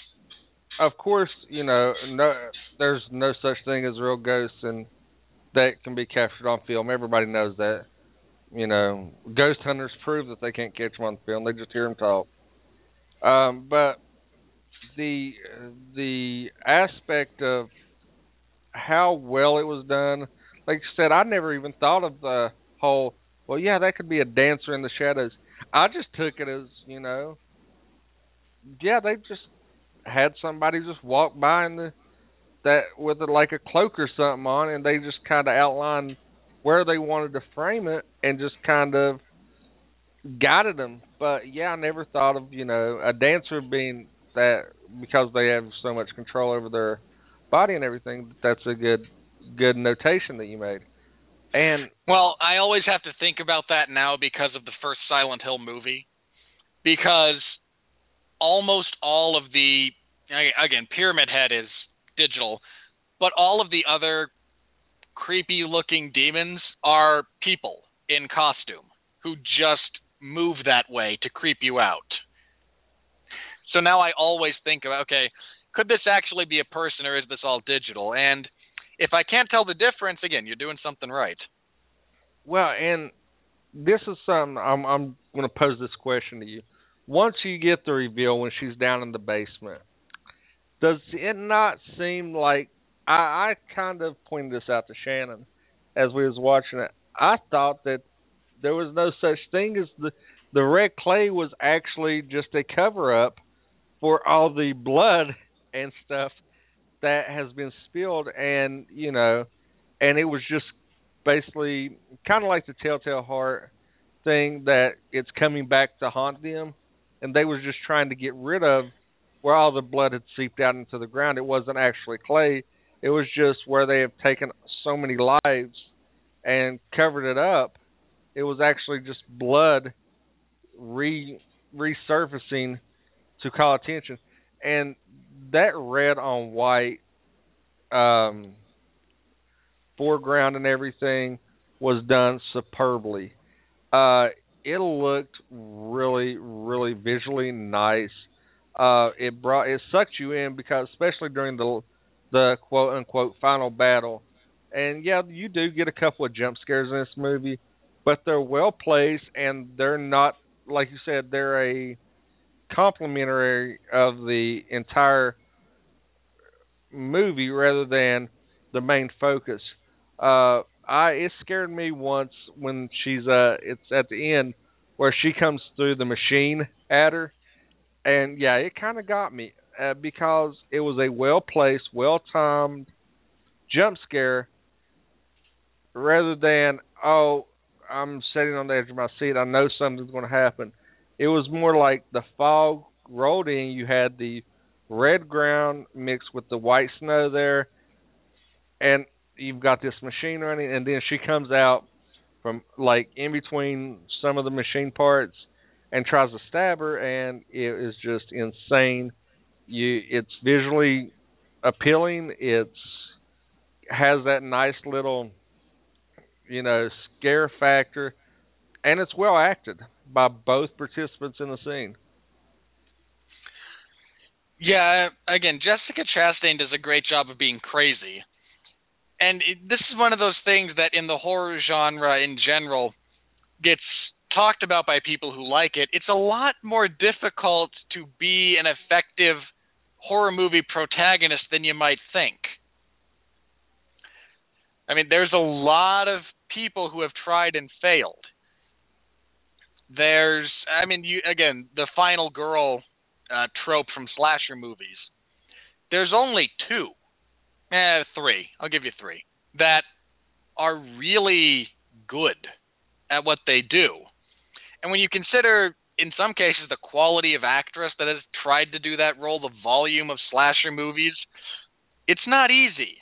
of course, you know, no, there's no such thing as real ghosts, and that can be captured on film. Everybody knows that. You know, ghost hunters prove that they can't catch them on film; they just hear them talk. Um, but the the aspect of how well it was done, like you said, I never even thought of the whole. Well, yeah, that could be a dancer in the shadows. I just took it as you know, yeah, they just had somebody just walk by in the that with a, like a cloak or something on, and they just kind of outlined where they wanted to frame it, and just kind of guided them. But yeah, I never thought of you know a dancer being that because they have so much control over their body and everything. That's a good good notation that you made. And well, I always have to think about that now because of the first Silent Hill movie, because almost all of the again Pyramid Head is digital, but all of the other creepy looking demons are people in costume who just move that way to creep you out. So now I always think about okay, could this actually be a person or is this all digital? And if I can't tell the difference, again, you're doing something right. Well, and this is something I'm I'm going to pose this question to you once you get the reveal when she's down in the basement, does it not seem like I, I kind of pointed this out to Shannon as we was watching it. I thought that there was no such thing as the the red clay was actually just a cover up for all the blood and stuff that has been spilled and you know and it was just basically kind of like the telltale heart thing that it's coming back to haunt them and they were just trying to get rid of where all the blood had seeped out into the ground. It wasn't actually clay. It was just where they have taken so many lives and covered it up. It was actually just blood re resurfacing to call attention. And that red on white um foreground and everything was done superbly. Uh it looked really, really visually nice. Uh, it brought it sucked you in because especially during the the quote unquote final battle, and yeah, you do get a couple of jump scares in this movie, but they're well placed and they're not like you said they're a complementary of the entire movie rather than the main focus. Uh, I it scared me once when she's uh it's at the end where she comes through the machine at her, and yeah, it kind of got me uh, because it was a well placed, well timed jump scare rather than oh I'm sitting on the edge of my seat, I know something's going to happen. It was more like the fog rolled in. You had the red ground mixed with the white snow there, and you've got this machine running, and then she comes out from like in between some of the machine parts and tries to stab her, and it is just insane. You, it's visually appealing. It's has that nice little, you know, scare factor, and it's well acted by both participants in the scene. Yeah, again, Jessica Chastain does a great job of being crazy and it, this is one of those things that in the horror genre in general gets talked about by people who like it. It's a lot more difficult to be an effective horror movie protagonist than you might think. I mean, there's a lot of people who have tried and failed. There's, I mean, you again, the final girl uh, trope from slasher movies. There's only two, eh, three. I'll give you three that are really good at what they do. And when you consider, in some cases, the quality of actress that has tried to do that role, the volume of slasher movies, it's not easy.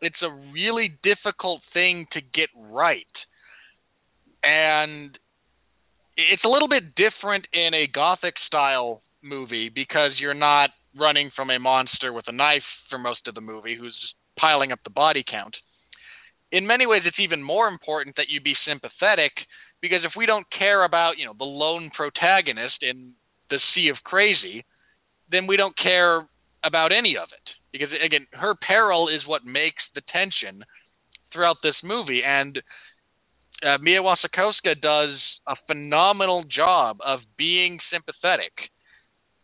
It's a really difficult thing to get right. And it's a little bit different in a gothic style movie because you're not running from a monster with a knife for most of the movie who's just piling up the body count. In many ways it's even more important that you be sympathetic because if we don't care about you know the lone protagonist in the sea of crazy then we don't care about any of it. Because again her peril is what makes the tension throughout this movie. And uh, Mia Wasikowska does a phenomenal job of being sympathetic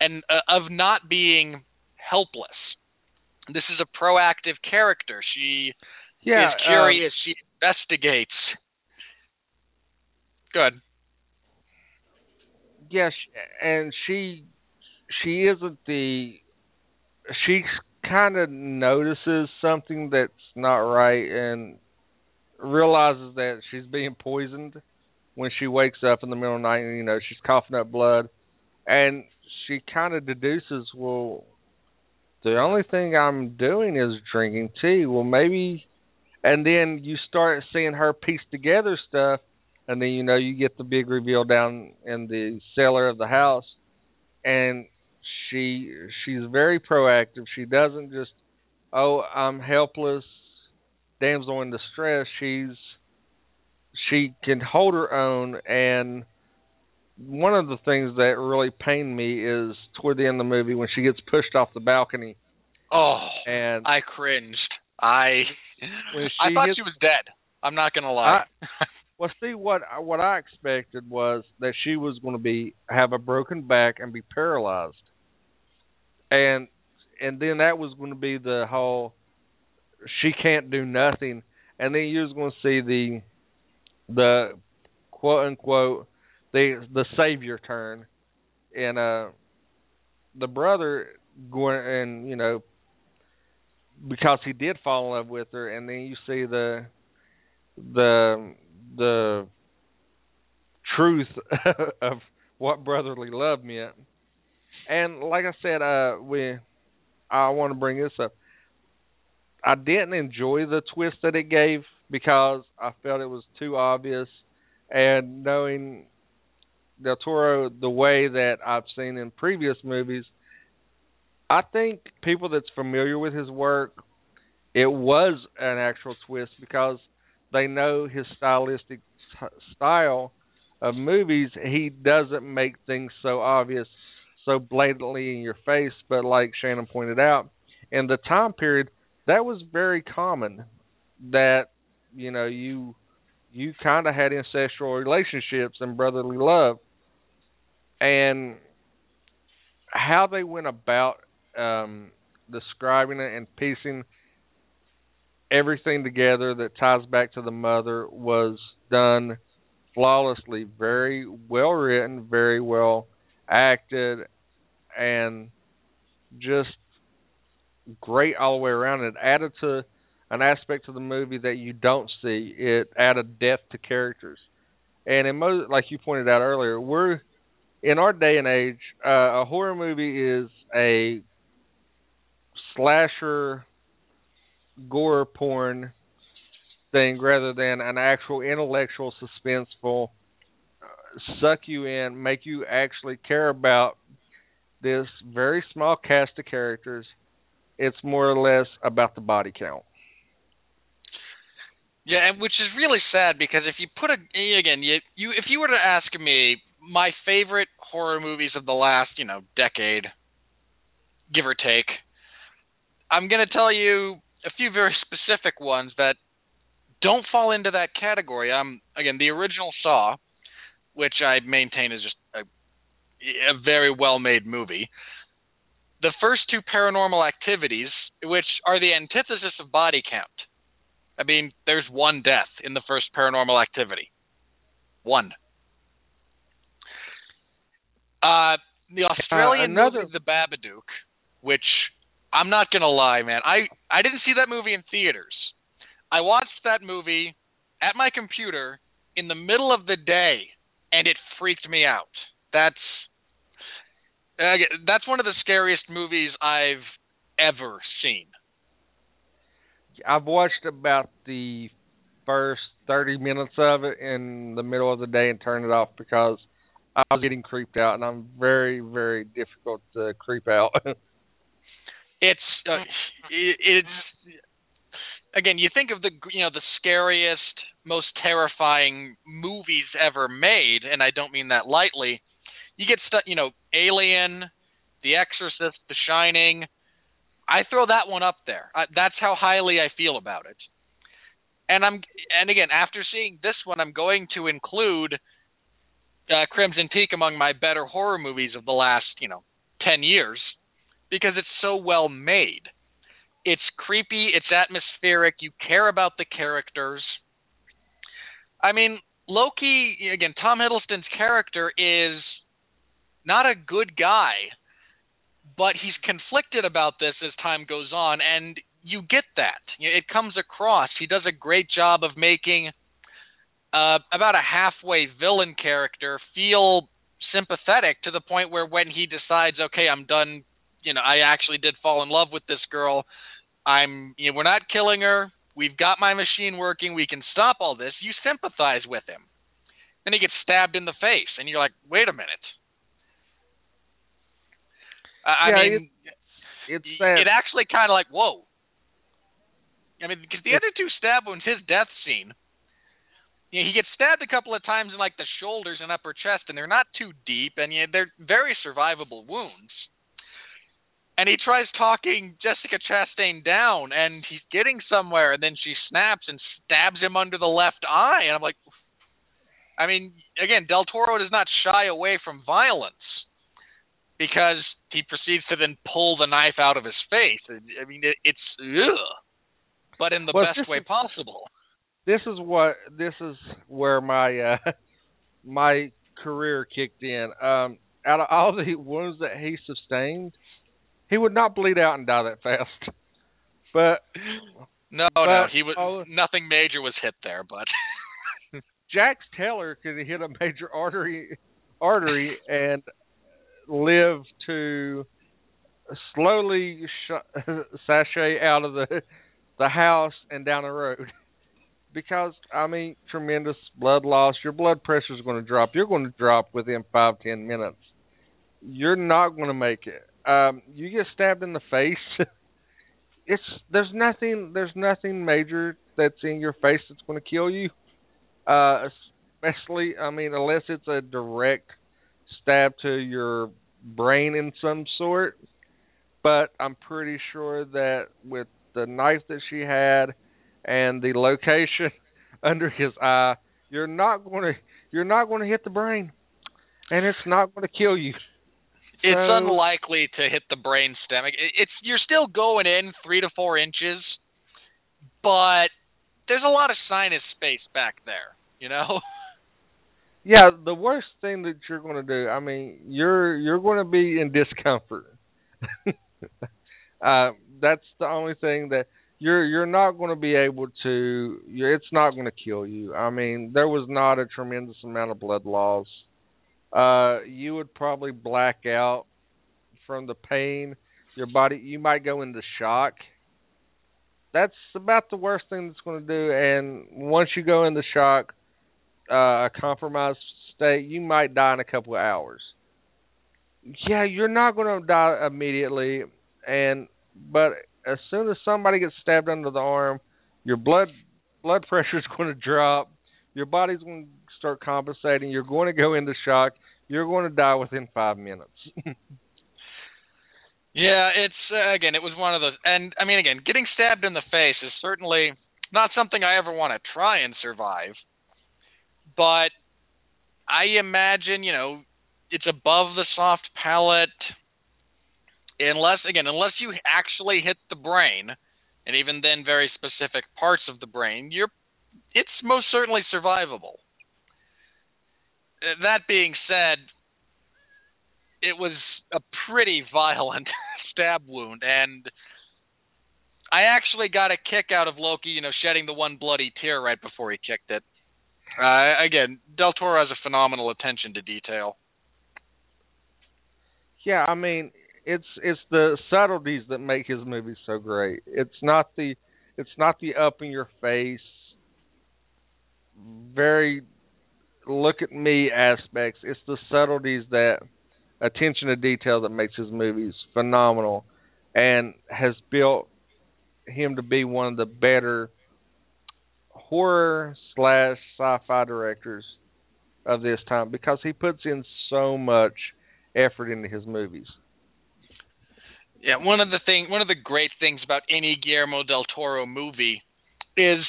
and uh, of not being helpless. This is a proactive character. She yeah, is curious. Um, she investigates. Good. Yes, and she she isn't the she kind of notices something that's not right and realizes that she's being poisoned when she wakes up in the middle of the night and you know she's coughing up blood. And she kind of deduces well the only thing I'm doing is drinking tea. Well maybe and then you start seeing her piece together stuff and then you know you get the big reveal down in the cellar of the house. And she she's very proactive. She doesn't just oh i'm helpless damsel in distress. She's she can hold her own and one of the things that really pained me is toward the end of the movie when she gets pushed off the balcony oh and i cringed i I thought she was dead. I'm not gonna lie. I, well, see what what I expected was that she was going to be have a broken back and be paralyzed, and and then that was going to be the whole she can't do nothing, and then you was going to see the the quote unquote the the savior turn, and uh the brother going and you know because he did fall in love with her, and then you see the the the truth of what brotherly love meant. And like I said, uh, we I want to bring this up. I didn't enjoy the twist that it gave because I felt it was too obvious, and knowing Del Toro the way that I've seen in previous movies, I think people that's familiar with his work, it was an actual twist because they know his stylistic style of movies. He doesn't make things so obvious, so blatantly in your face. But like Shannon pointed out, in the time period, that was very common. That you know you you kind of had ancestral relationships and brotherly love, and how they went about um, describing it and piecing everything together that ties back to the mother was done flawlessly, very well written, very well acted, and just great all the way around. It added to an aspect of the movie that you don't see. It added depth to characters, and in most, like you pointed out earlier, we're in our day and age. Uh, a horror movie is a slasher gore porn thing rather than an actual intellectual suspenseful uh, suck you in make you actually care about this very small cast of characters it's more or less about the body count yeah and which is really sad because if you put a again you, you if you were to ask me my favorite horror movies of the last you know decade give or take I'm to tell you a few very specific ones that don't fall into that category. Um, again, the original Saw, which I maintain is just a, a very well-made movie. the first two paranormal activities, which are the antithesis of body count. I mean, there's one death in the first paranormal activity. One. Uh, the Australian uh, another... movie The Babadook, which I'm not gonna lie, man, I I didn't see that movie in theaters. I watched that movie at my computer in the middle of the day, and it freaked me out. That's uh, that's one of the scariest movies I've ever seen. I've watched about the first 30 minutes of it in the middle of the day and turned it off because I was getting creeped out, and I'm very, very difficult to creep out. it's uh, it, it's again, you think of the you know the scariest, most terrifying movies ever made, and I don't mean that lightly. You get stuff, you know, Alien, The Exorcist, The Shining. I throw that one up there. That's how highly I feel about it. And I'm and again, after seeing this one, I'm going to include uh, Crimson Peak among my better horror movies of the last, you know, 10 years because it's so well made. It's creepy, it's atmospheric, you care about the characters. I mean, Loki, again, Tom Hiddleston's character is not a good guy, but he's conflicted about this as time goes on, and you get that. It comes across. He does a great job of making uh, about a halfway villain character feel sympathetic to the point where when he decides, okay, I'm done, you know, I actually did fall in love with this girl. I'm, you know, we're not killing her. We've got my machine working. We can stop all this. You sympathize with him. Then he gets stabbed in the face, and you're like, wait a minute. I, yeah, I mean, it's, it's sad. it actually kind of like, whoa. I mean, because the other two stab wounds, his death scene you know, he gets stabbed a couple of times in like the shoulders and upper chest, and they're not too deep, and you know, they're very survivable wounds. And he tries talking Jessica Chastain down, and he's getting somewhere, and then she snaps and stabs him under the left eye, and I'm like, I mean, again, Del Toro does not shy away from violence because he proceeds to then pull the knife out of his face. I mean, it, it's ugh, but in the well, best way possible this is what this is where my uh my career kicked in. Um out of all the wounds that he sustained, he would not bleed out and die that fast. But no, but, no, he was nothing major was hit there, but Jax Teller could hit a major artery artery and live to slowly sh- sashay out of the the house and down the road because I mean, tremendous blood loss. Your blood pressure is going to drop. You're going to drop within five ten minutes. You're not going to make it. Um, you get stabbed in the face. it's there's nothing there's nothing major that's in your face that's going to kill you. Uh, especially, I mean, unless it's a direct stab to your brain in some sort. But I'm pretty sure that with the knife that she had and the location under his eye, you're not going to you're not going to hit the brain, and it's not going to kill you. It's so, unlikely to hit the brain stem. It's you're still going in three to four inches, but there's a lot of sinus space back there. You know. Yeah, the worst thing that you're going to do. I mean, you're you're going to be in discomfort. uh, that's the only thing that you're you're not going to be able to. It's not going to kill you. I mean, there was not a tremendous amount of blood loss. Uh, you would probably black out from the pain. Your body, you might go into shock. That's about the worst thing that's going to do. And once you go into shock, uh, a compromised state, you might die in a couple of hours. Yeah, you're not going to die immediately, and but as soon as somebody gets stabbed under the arm, your blood blood pressure is going to drop. Your body's going to start compensating. You're going to go into shock. You're going to die within five minutes. yeah, it's uh, again, it was one of those, and I mean, again, getting stabbed in the face is certainly not something I ever want to try and survive. But I imagine, you know, it's above the soft palate unless again, unless you actually hit the brain, and even then, very specific parts of the brain, you're it's most certainly survivable. Uh, that being said, it was a pretty violent stab wound, and I actually got a kick out of Loki, you know, shedding the one bloody tear right before he kicked it. Uh, again, Del Toro has a phenomenal attention to detail. Yeah, I mean, it's it's the subtleties that make his movies so great. It's not the it's not the up in your face, very look at me aspects. It's the subtleties that attention to detail that makes his movies phenomenal and has built him to be one of the better horror slash sci-fi directors of this time because he puts in so much effort into his movies. Yeah, one of the thing, one of the great things about any Guillermo del Toro movie is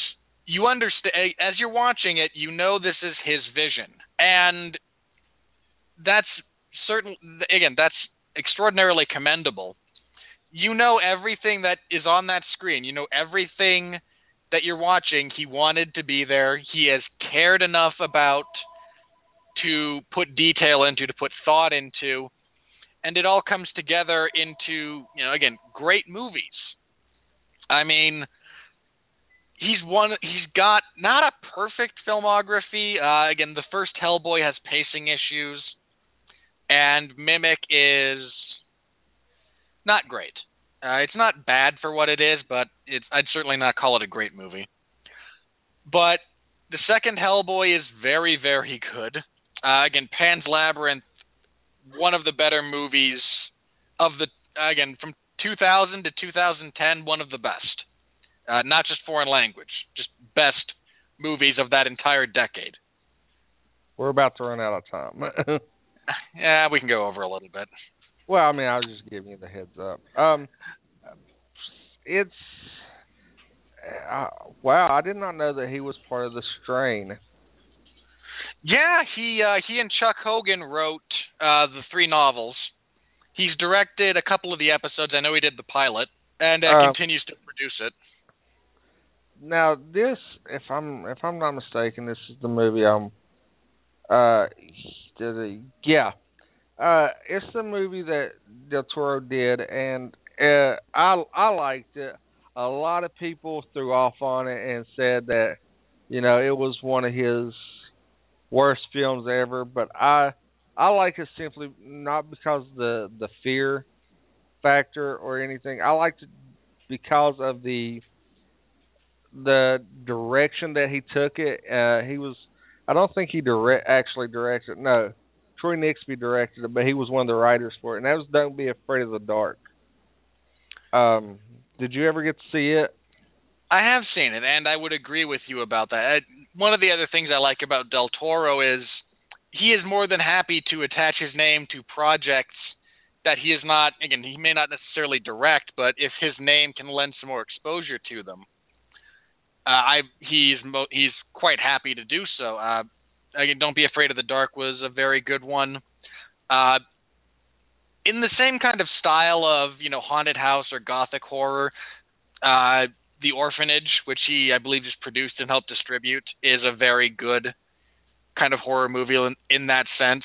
you understand as you're watching it, you know this is his vision, and that's certain. Again, that's extraordinarily commendable. You know everything that is on that screen. You know everything that you're watching. He wanted to be there. He has cared enough about to put detail into, to put thought into, and it all comes together into you know again great movies. I mean, he's one. He's got not a perfect filmography. Uh, again, the first Hellboy has pacing issues, and Mimic is not great. Uh, it's not bad for what it is, but it's I'd certainly not call it a great movie. But the second Hellboy is very, very good. Uh, again, Pan's Labyrinth, one of the better movies of the again from 2000 to 2010, one of the best. Uh, not just foreign language, just best movies of that entire decade. We're about to run out of time. yeah, we can go over a little bit. Well, I mean, I was just giving you the heads up. Um, it's uh, wow, I did not know that he was part of the Strain. Yeah, he uh, he and Chuck Hogan wrote uh, the three novels. He's directed a couple of the episodes. I know he did the pilot, and uh, uh, continues to produce it. Now, this, if I'm if I'm not mistaken, this is the movie I'm. Uh, yeah, uh, it's the movie that Del Toro did, and uh, I I liked it. A lot of people threw off on it and said that you know it was one of his worst films ever, but I I like it simply not because the the fear factor or anything. I liked it because of the the direction that he took it. Uh, he was I don't think he direct actually directed. No, Troy Nixey directed it, but he was one of the writers for it, and that was "Don't Be Afraid of the Dark." Um, did you ever get to see it? I have seen it, and I would agree with you about that. One of the other things I like about Del Toro is he is more than happy to attach his name to projects that he is not. Again, he may not necessarily direct, but if his name can lend some more exposure to them, uh, I he's mo- he's quite happy to do so. Uh, again, Don't Be Afraid of the Dark was a very good one. Uh, in the same kind of style of you know haunted house or gothic horror, uh, the Orphanage, which he I believe just produced and helped distribute, is a very good kind of horror movie in, in that sense.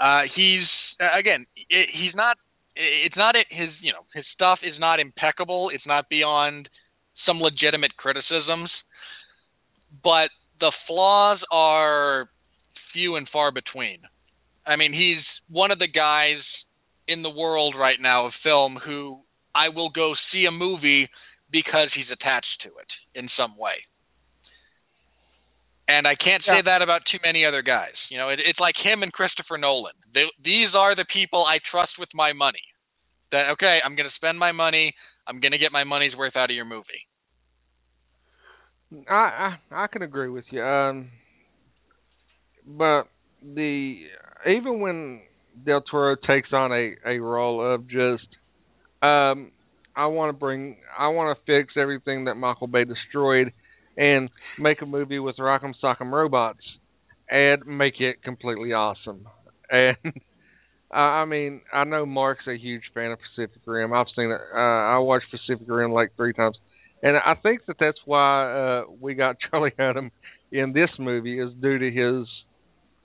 Uh, he's again, it, he's not. It's not his you know his stuff is not impeccable. It's not beyond some legitimate criticisms, but the flaws are few and far between. I mean, he's one of the guys in the world right now of film who I will go see a movie because he's attached to it in some way. And I can't say yeah. that about too many other guys. You know, it, it's like him and Christopher Nolan. They, these are the people I trust with my money. That okay, I'm going to spend my money. I'm going to get my money's worth out of your movie. I I, I can agree with you. Um, but the even when Del Toro takes on a a role of just um I want to bring I want to fix everything that Michael Bay destroyed and make a movie with Rock'em Sock'em robots and make it completely awesome. And I mean, I know Mark's a huge fan of Pacific Rim. I've seen it. Uh, I watched Pacific Rim like three times, and I think that that's why uh, we got Charlie Hunnam in this movie is due to his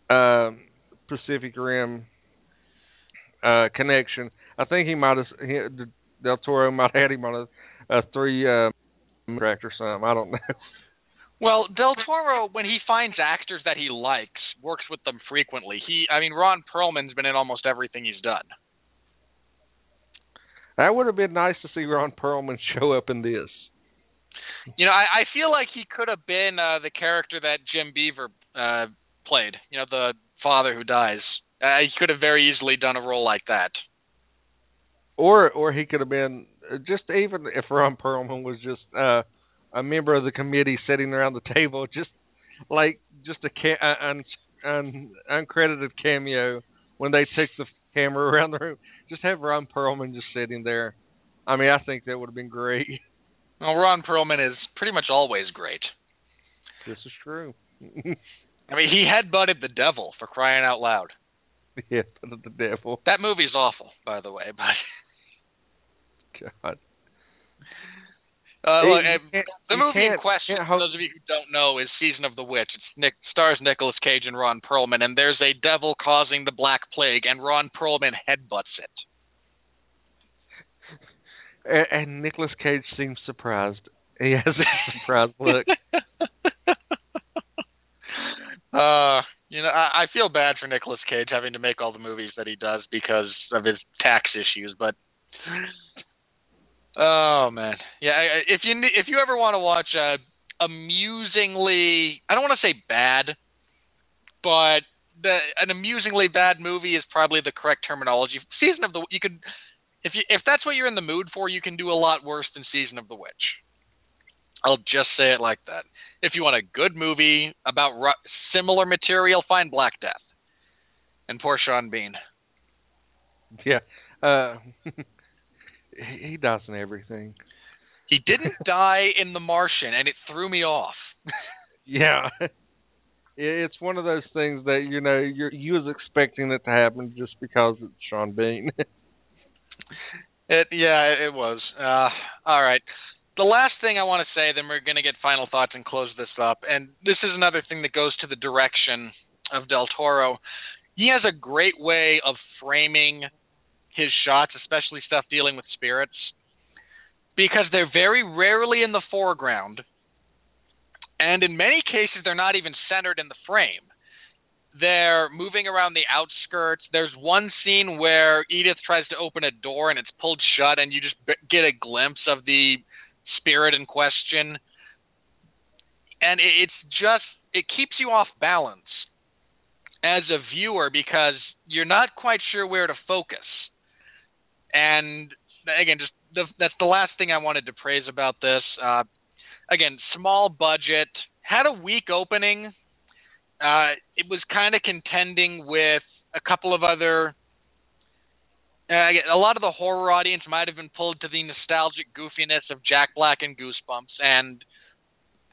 uh, Pacific Rim uh, connection. I think he might have he, Del Toro might have had him on a, a three uh, track or something. I don't know. Well, Del Toro, when he finds actors that he likes, works with them frequently. He, I mean, Ron Perlman's been in almost everything he's done. That would have been nice to see Ron Perlman show up in this. You know, I, I feel like he could have been uh, the character that Jim Beaver uh, played. You know, the father who dies. Uh, he could have very easily done a role like that. Or, or he could have been just even if Ron Perlman was just uh a member of the committee sitting around the table, just like just a ca- un, un, uncredited cameo when they took the camera around the room. Just have Ron Perlman just sitting there. I mean, I think that would have been great. Well, Ron Perlman is pretty much always great. This is true. I mean, he headbutted the devil for crying out loud. Yeah, the devil. That movie's awful, by the way. But God. Uh, look, the movie in question, for those of you who don't know, is Season of the Witch. It's Nick stars Nicolas Cage and Ron Perlman, and there's a devil causing the Black Plague, and Ron Perlman headbutts it. And, and Nicolas Cage seems surprised. He has a surprised look. uh, you know, I, I feel bad for Nicolas Cage having to make all the movies that he does because of his tax issues, but Oh man, yeah. If you if you ever want to watch a amusingly, I don't want to say bad, but the an amusingly bad movie is probably the correct terminology. Season of the you could if you if that's what you're in the mood for, you can do a lot worse than Season of the Witch. I'll just say it like that. If you want a good movie about ru- similar material, find Black Death and poor Sean Bean. Yeah. Uh he, he dies in everything. He didn't die in The Martian, and it threw me off. yeah, it's one of those things that you know you're you was expecting it to happen just because it's Sean Bean. It yeah, it was. Uh, all right. The last thing I want to say, then we're going to get final thoughts and close this up. And this is another thing that goes to the direction of Del Toro. He has a great way of framing his shots, especially stuff dealing with spirits, because they're very rarely in the foreground, and in many cases they're not even centered in the frame. They're moving around the outskirts. There's one scene where Edith tries to open a door and it's pulled shut, and you just get a glimpse of the spirit in question. And it's just, it keeps you off balance as a viewer because you're not quite sure where to focus. And again, just the, that's the last thing I wanted to praise about this. Uh, again, small budget, had a weak opening. Uh, it was kind of contending with a couple of other. Uh, a lot of the horror audience might have been pulled to the nostalgic goofiness of Jack Black and Goosebumps, and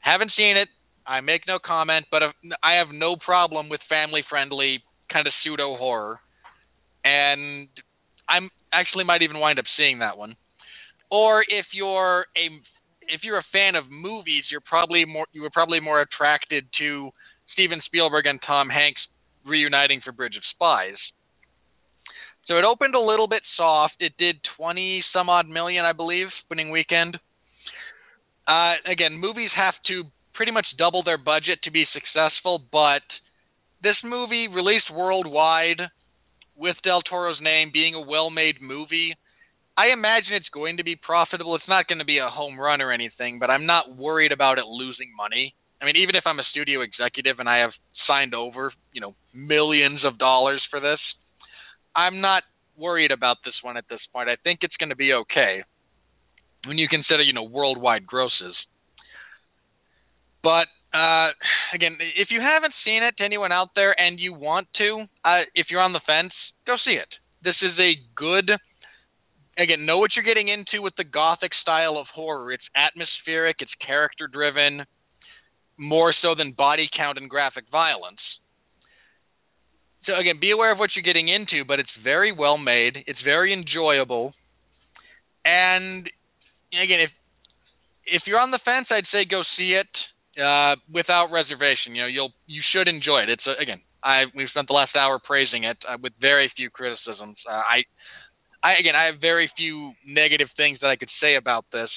haven't seen it. I make no comment, but I have no problem with family-friendly kind of pseudo horror. And I'm actually might even wind up seeing that one. Or if you're a if you're a fan of movies, you're probably more you were probably more attracted to Steven Spielberg and Tom Hanks reuniting for Bridge of Spies. So it opened a little bit soft. It did 20 some odd million, I believe, opening weekend. Uh, again, movies have to pretty much double their budget to be successful, but this movie released worldwide with Del Toro's name being a well-made movie, I imagine it's going to be profitable. It's not going to be a home run or anything, but I'm not worried about it losing money. I mean, even if I'm a studio executive and I have signed over, you know, millions of dollars for this, I'm not worried about this one at this point. I think it's going to be okay when you consider, you know, worldwide grosses. But uh, again, if you haven't seen it, to anyone out there, and you want to, uh, if you're on the fence, go see it. This is a good. Again, know what you're getting into with the gothic style of horror. It's atmospheric, it's character driven, more so than body count and graphic violence. so again, be aware of what you're getting into, but it's very well made. It's very enjoyable, and again, if if you're on the fence, I'd say go see it uh, without reservation. You know, you'll you should enjoy it. It's a, again, I we've spent the last hour praising it uh, with very few criticisms. Uh, I, I again, I have very few negative things that I could say about this.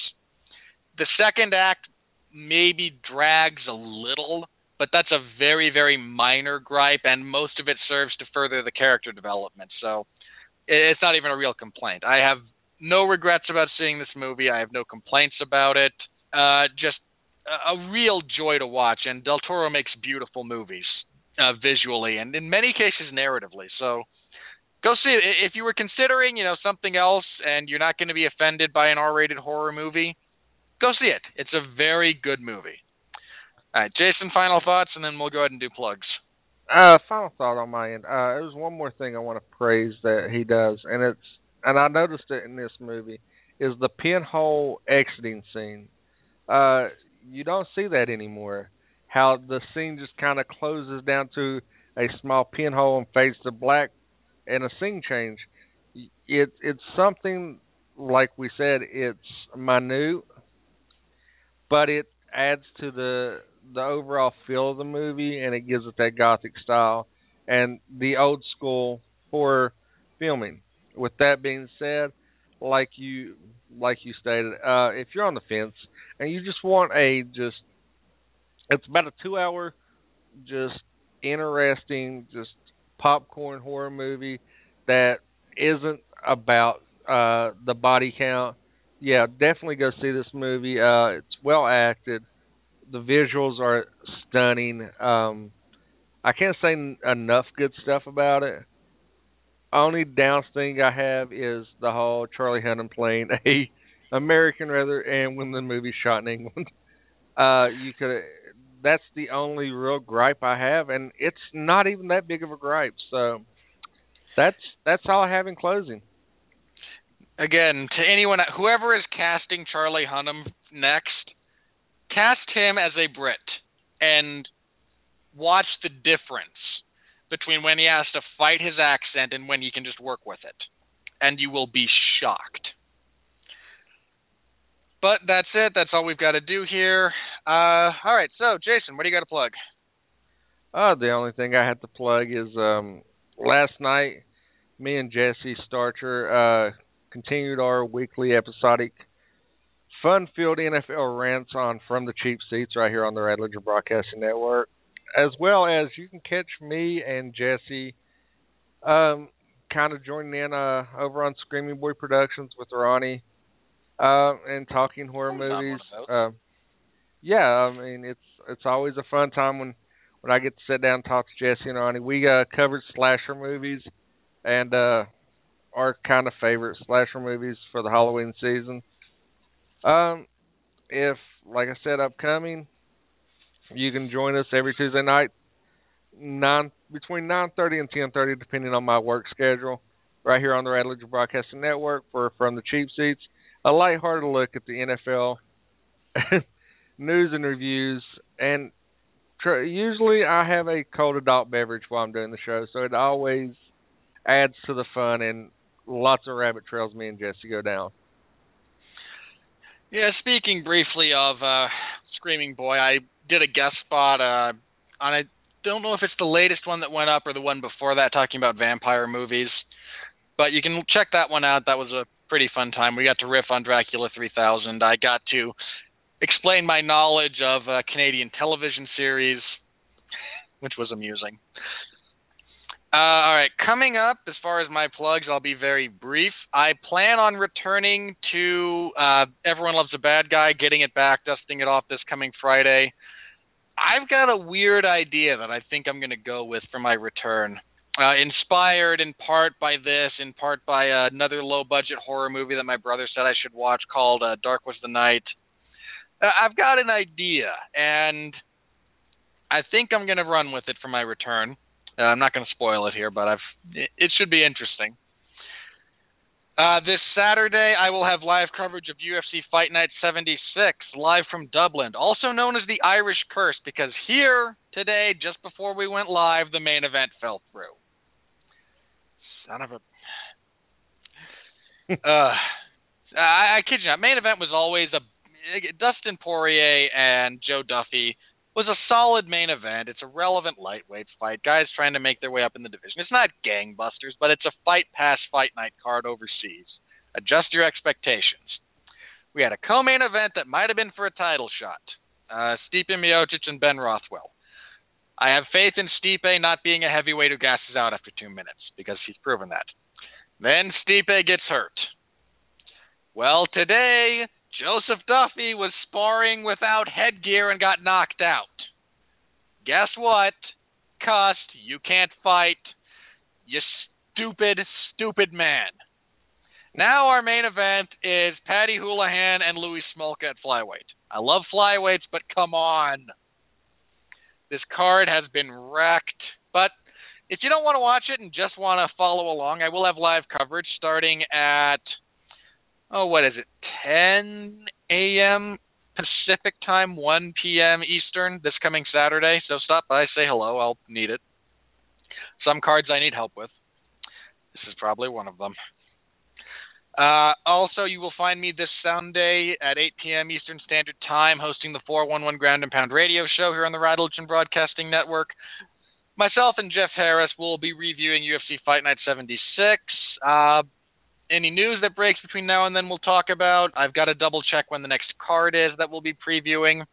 The second act maybe drags a little, but that's a very very minor gripe, and most of it serves to further the character development. So it's not even a real complaint. I have no regrets about seeing this movie. I have no complaints about it. Uh, just a, real joy to watch, and Del Toro makes beautiful movies uh, visually and in many cases narratively. So go see it. If you were considering, you know, something else and you're not going to be offended by an R-rated horror movie, go see it. It's a very good movie. All right, Jason, final thoughts, and then we'll go ahead and do plugs. Uh, final thought on my end. Uh, there's one more thing I want to praise that he does, and it's and I noticed it in this movie is the pinhole exiting scene. Uh, you don't see that anymore how the scene just kind of closes down to a small pinhole and fades to black and a scene change. It it's something like we said, it's minute, but it adds to the the overall feel of the movie and it gives it that gothic style and the old school horror filming. With that being said, like you like you stated, uh, if you're on the fence and you just want a just it's about a two hour just interesting just popcorn horror movie that isn't about uh the body count yeah definitely go see this movie uh it's well acted the visuals are stunning um i can't say enough good stuff about it only down thing i have is the whole charlie hunnam playing a american rather and when the movie shot in england uh you could that's the only real gripe I have, and it's not even that big of a gripe. So that's that's all I have in closing. Again, to anyone, whoever is casting Charlie Hunnam next, cast him as a Brit and watch the difference between when he has to fight his accent and when he can just work with it, and you will be shocked. But that's it. That's all we've got to do here. Uh, all right. So, Jason, what do you got to plug? Uh, the only thing I had to plug is um, last night, me and Jesse Starcher uh, continued our weekly episodic fun-filled NFL rants on From the Cheap Seats right here on the Radulich Broadcasting Network, as well as you can catch me and Jesse um, kind of joining in uh, over on Screaming Boy Productions with Ronnie uh, and talking horror movies. Uh, yeah, I mean it's it's always a fun time when when I get to sit down and talk to Jesse and Ronnie. We uh, covered slasher movies and uh, our kind of favorite slasher movies for the Halloween season. Um, if like I said, upcoming, you can join us every Tuesday night, nine between nine thirty and ten thirty, depending on my work schedule, right here on the Red Broadcasting Network for from the cheap seats a lighthearted look at the NFL news and reviews, and tr- usually I have a cold adult beverage while I'm doing the show, so it always adds to the fun and lots of rabbit trails me and Jesse go down. Yeah, speaking briefly of uh, Screaming Boy, I did a guest spot uh, on I don't know if it's the latest one that went up or the one before that talking about vampire movies. But you can check that one out. That was a pretty fun time. We got to riff on Dracula 3000. I got to explain my knowledge of a Canadian television series, which was amusing. Uh, all right, coming up, as far as my plugs, I'll be very brief. I plan on returning to uh, Everyone Loves a Bad Guy, getting it back, dusting it off this coming Friday. I've got a weird idea that I think I'm going to go with for my return uh, inspired in part by this, in part by another low budget horror movie that my brother said I should watch called uh, Dark Was the Night. Uh, I've got an idea, and I think I'm going to run with it for my return. Uh, I'm not going to spoil it here, but I've it, it should be interesting. Uh, this Saturday, I will have live coverage of UFC Fight Night 76, live from Dublin, also known as the Irish Curse, because here today, just before we went live, the main event fell through. son of a. uh, I, I kid you not. Main event was always a Dustin Poirier and Joe Duffy was a solid main event. It's a relevant lightweight fight. Guys trying to make their way up in the division. It's not gangbusters, but it's a fight pass fight night card overseas. Adjust your expectations. We had a co-main event that might have been for a title shot. Uh, Stipe Miocic and Ben Rothwell. I have faith in Stipe not being a heavyweight who gasses out after two minutes because he's proven that. Then Stipe gets hurt. Well, today Joseph Duffy was sparring without headgear and got knocked out. Guess what? Cussed. You can't fight. You stupid, stupid man. Now our main event is Paddy Holohan and Louis Smolka at flyweight. I love flyweights, but come on. This card has been wrecked. But if you don't want to watch it and just want to follow along, I will have live coverage starting at oh, what is it, 10 a.m. Pacific time, 1 p.m. Eastern this coming Saturday. So stop by, say hello. I'll need it. Some cards I need help with. This is probably one of them. Uh, also, you will find me this Sunday at 8 p.m. Eastern Standard Time hosting the 411 Ground and Pound radio show here on the Radulich Broadcasting Network. Myself and Jeff Harris will be reviewing UFC Fight Night 76. Uh, any news that breaks between now and then we'll talk about. I've got to double check when the next card is that we'll be previewing.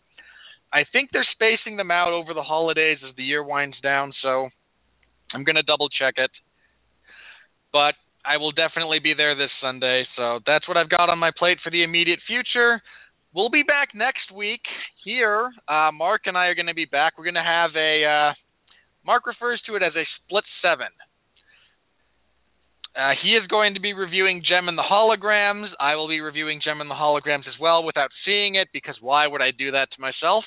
I think they're spacing them out over the holidays as the year winds down, so I'm going to double check it. But I will definitely be there this Sunday, so that's what I've got on my plate for the immediate future. We'll be back next week here. Uh, Mark and I are going to be back. We're going to have a. Uh, Mark refers to it as a split seven. Uh, he is going to be reviewing Jem and the Holograms. I will be reviewing Jem and the Holograms as well without seeing it because why would I do that to myself?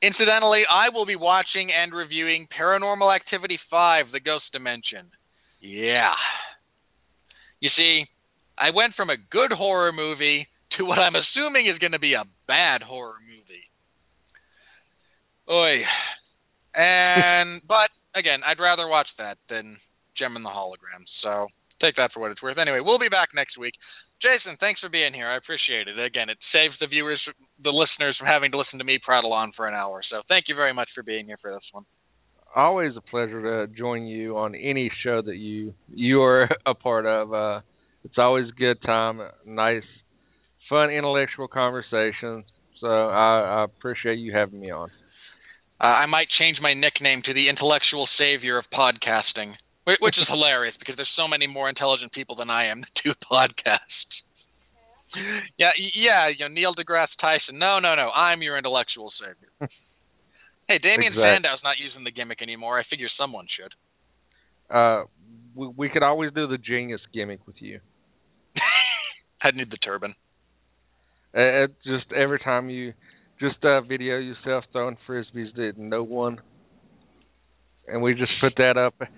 Incidentally, I will be watching and reviewing Paranormal Activity 5 The Ghost Dimension. Yeah. You see, I went from a good horror movie to what I'm assuming is going to be a bad horror movie. Oi. And, but, again, I'd rather watch that than Jem and the Hologram. So take that for what it's worth. Anyway, we'll be back next week. Jason, thanks for being here. I appreciate it. Again, it saves the viewers, the listeners, from having to listen to me prattle on for an hour. So thank you very much for being here for this one. Always a pleasure to join you on any show that you you are a part of. Uh, it's always a good time, nice, fun, intellectual conversation. So I, I appreciate you having me on. Uh, I might change my nickname to the intellectual savior of podcasting which is hilarious because there's so many more intelligent people than I am that do podcasts. Yeah, yeah, you know Neil deGrasse Tyson. No, no, no. I'm your intellectual savior. hey, Damien exactly. Sandow's not using the gimmick anymore. I figure someone should. Uh, we, we could always do the genius gimmick with you. I'd need the turban. Uh, just every time you just uh, video yourself throwing frisbees that no one and we just put that up.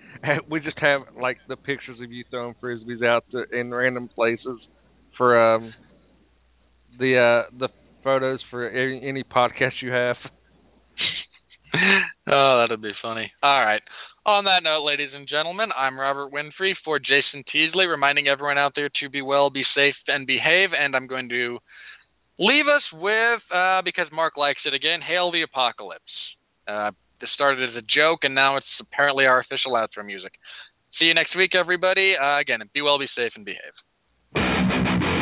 We just have like the pictures of you throwing frisbees out to, in random places for um the uh the photos for any, any podcast you have. oh, that'd be funny. All right. On that note, ladies and gentlemen, I'm Robert Winfree for Jason Teasley, reminding everyone out there to be well, be safe, and behave. And I'm going to leave us with, uh, because Mark likes it again, Hail the Apocalypse. Uh, this started as a joke, and now it's apparently our official outro music. See you next week, everybody. Uh, again, be well, be safe, and behave.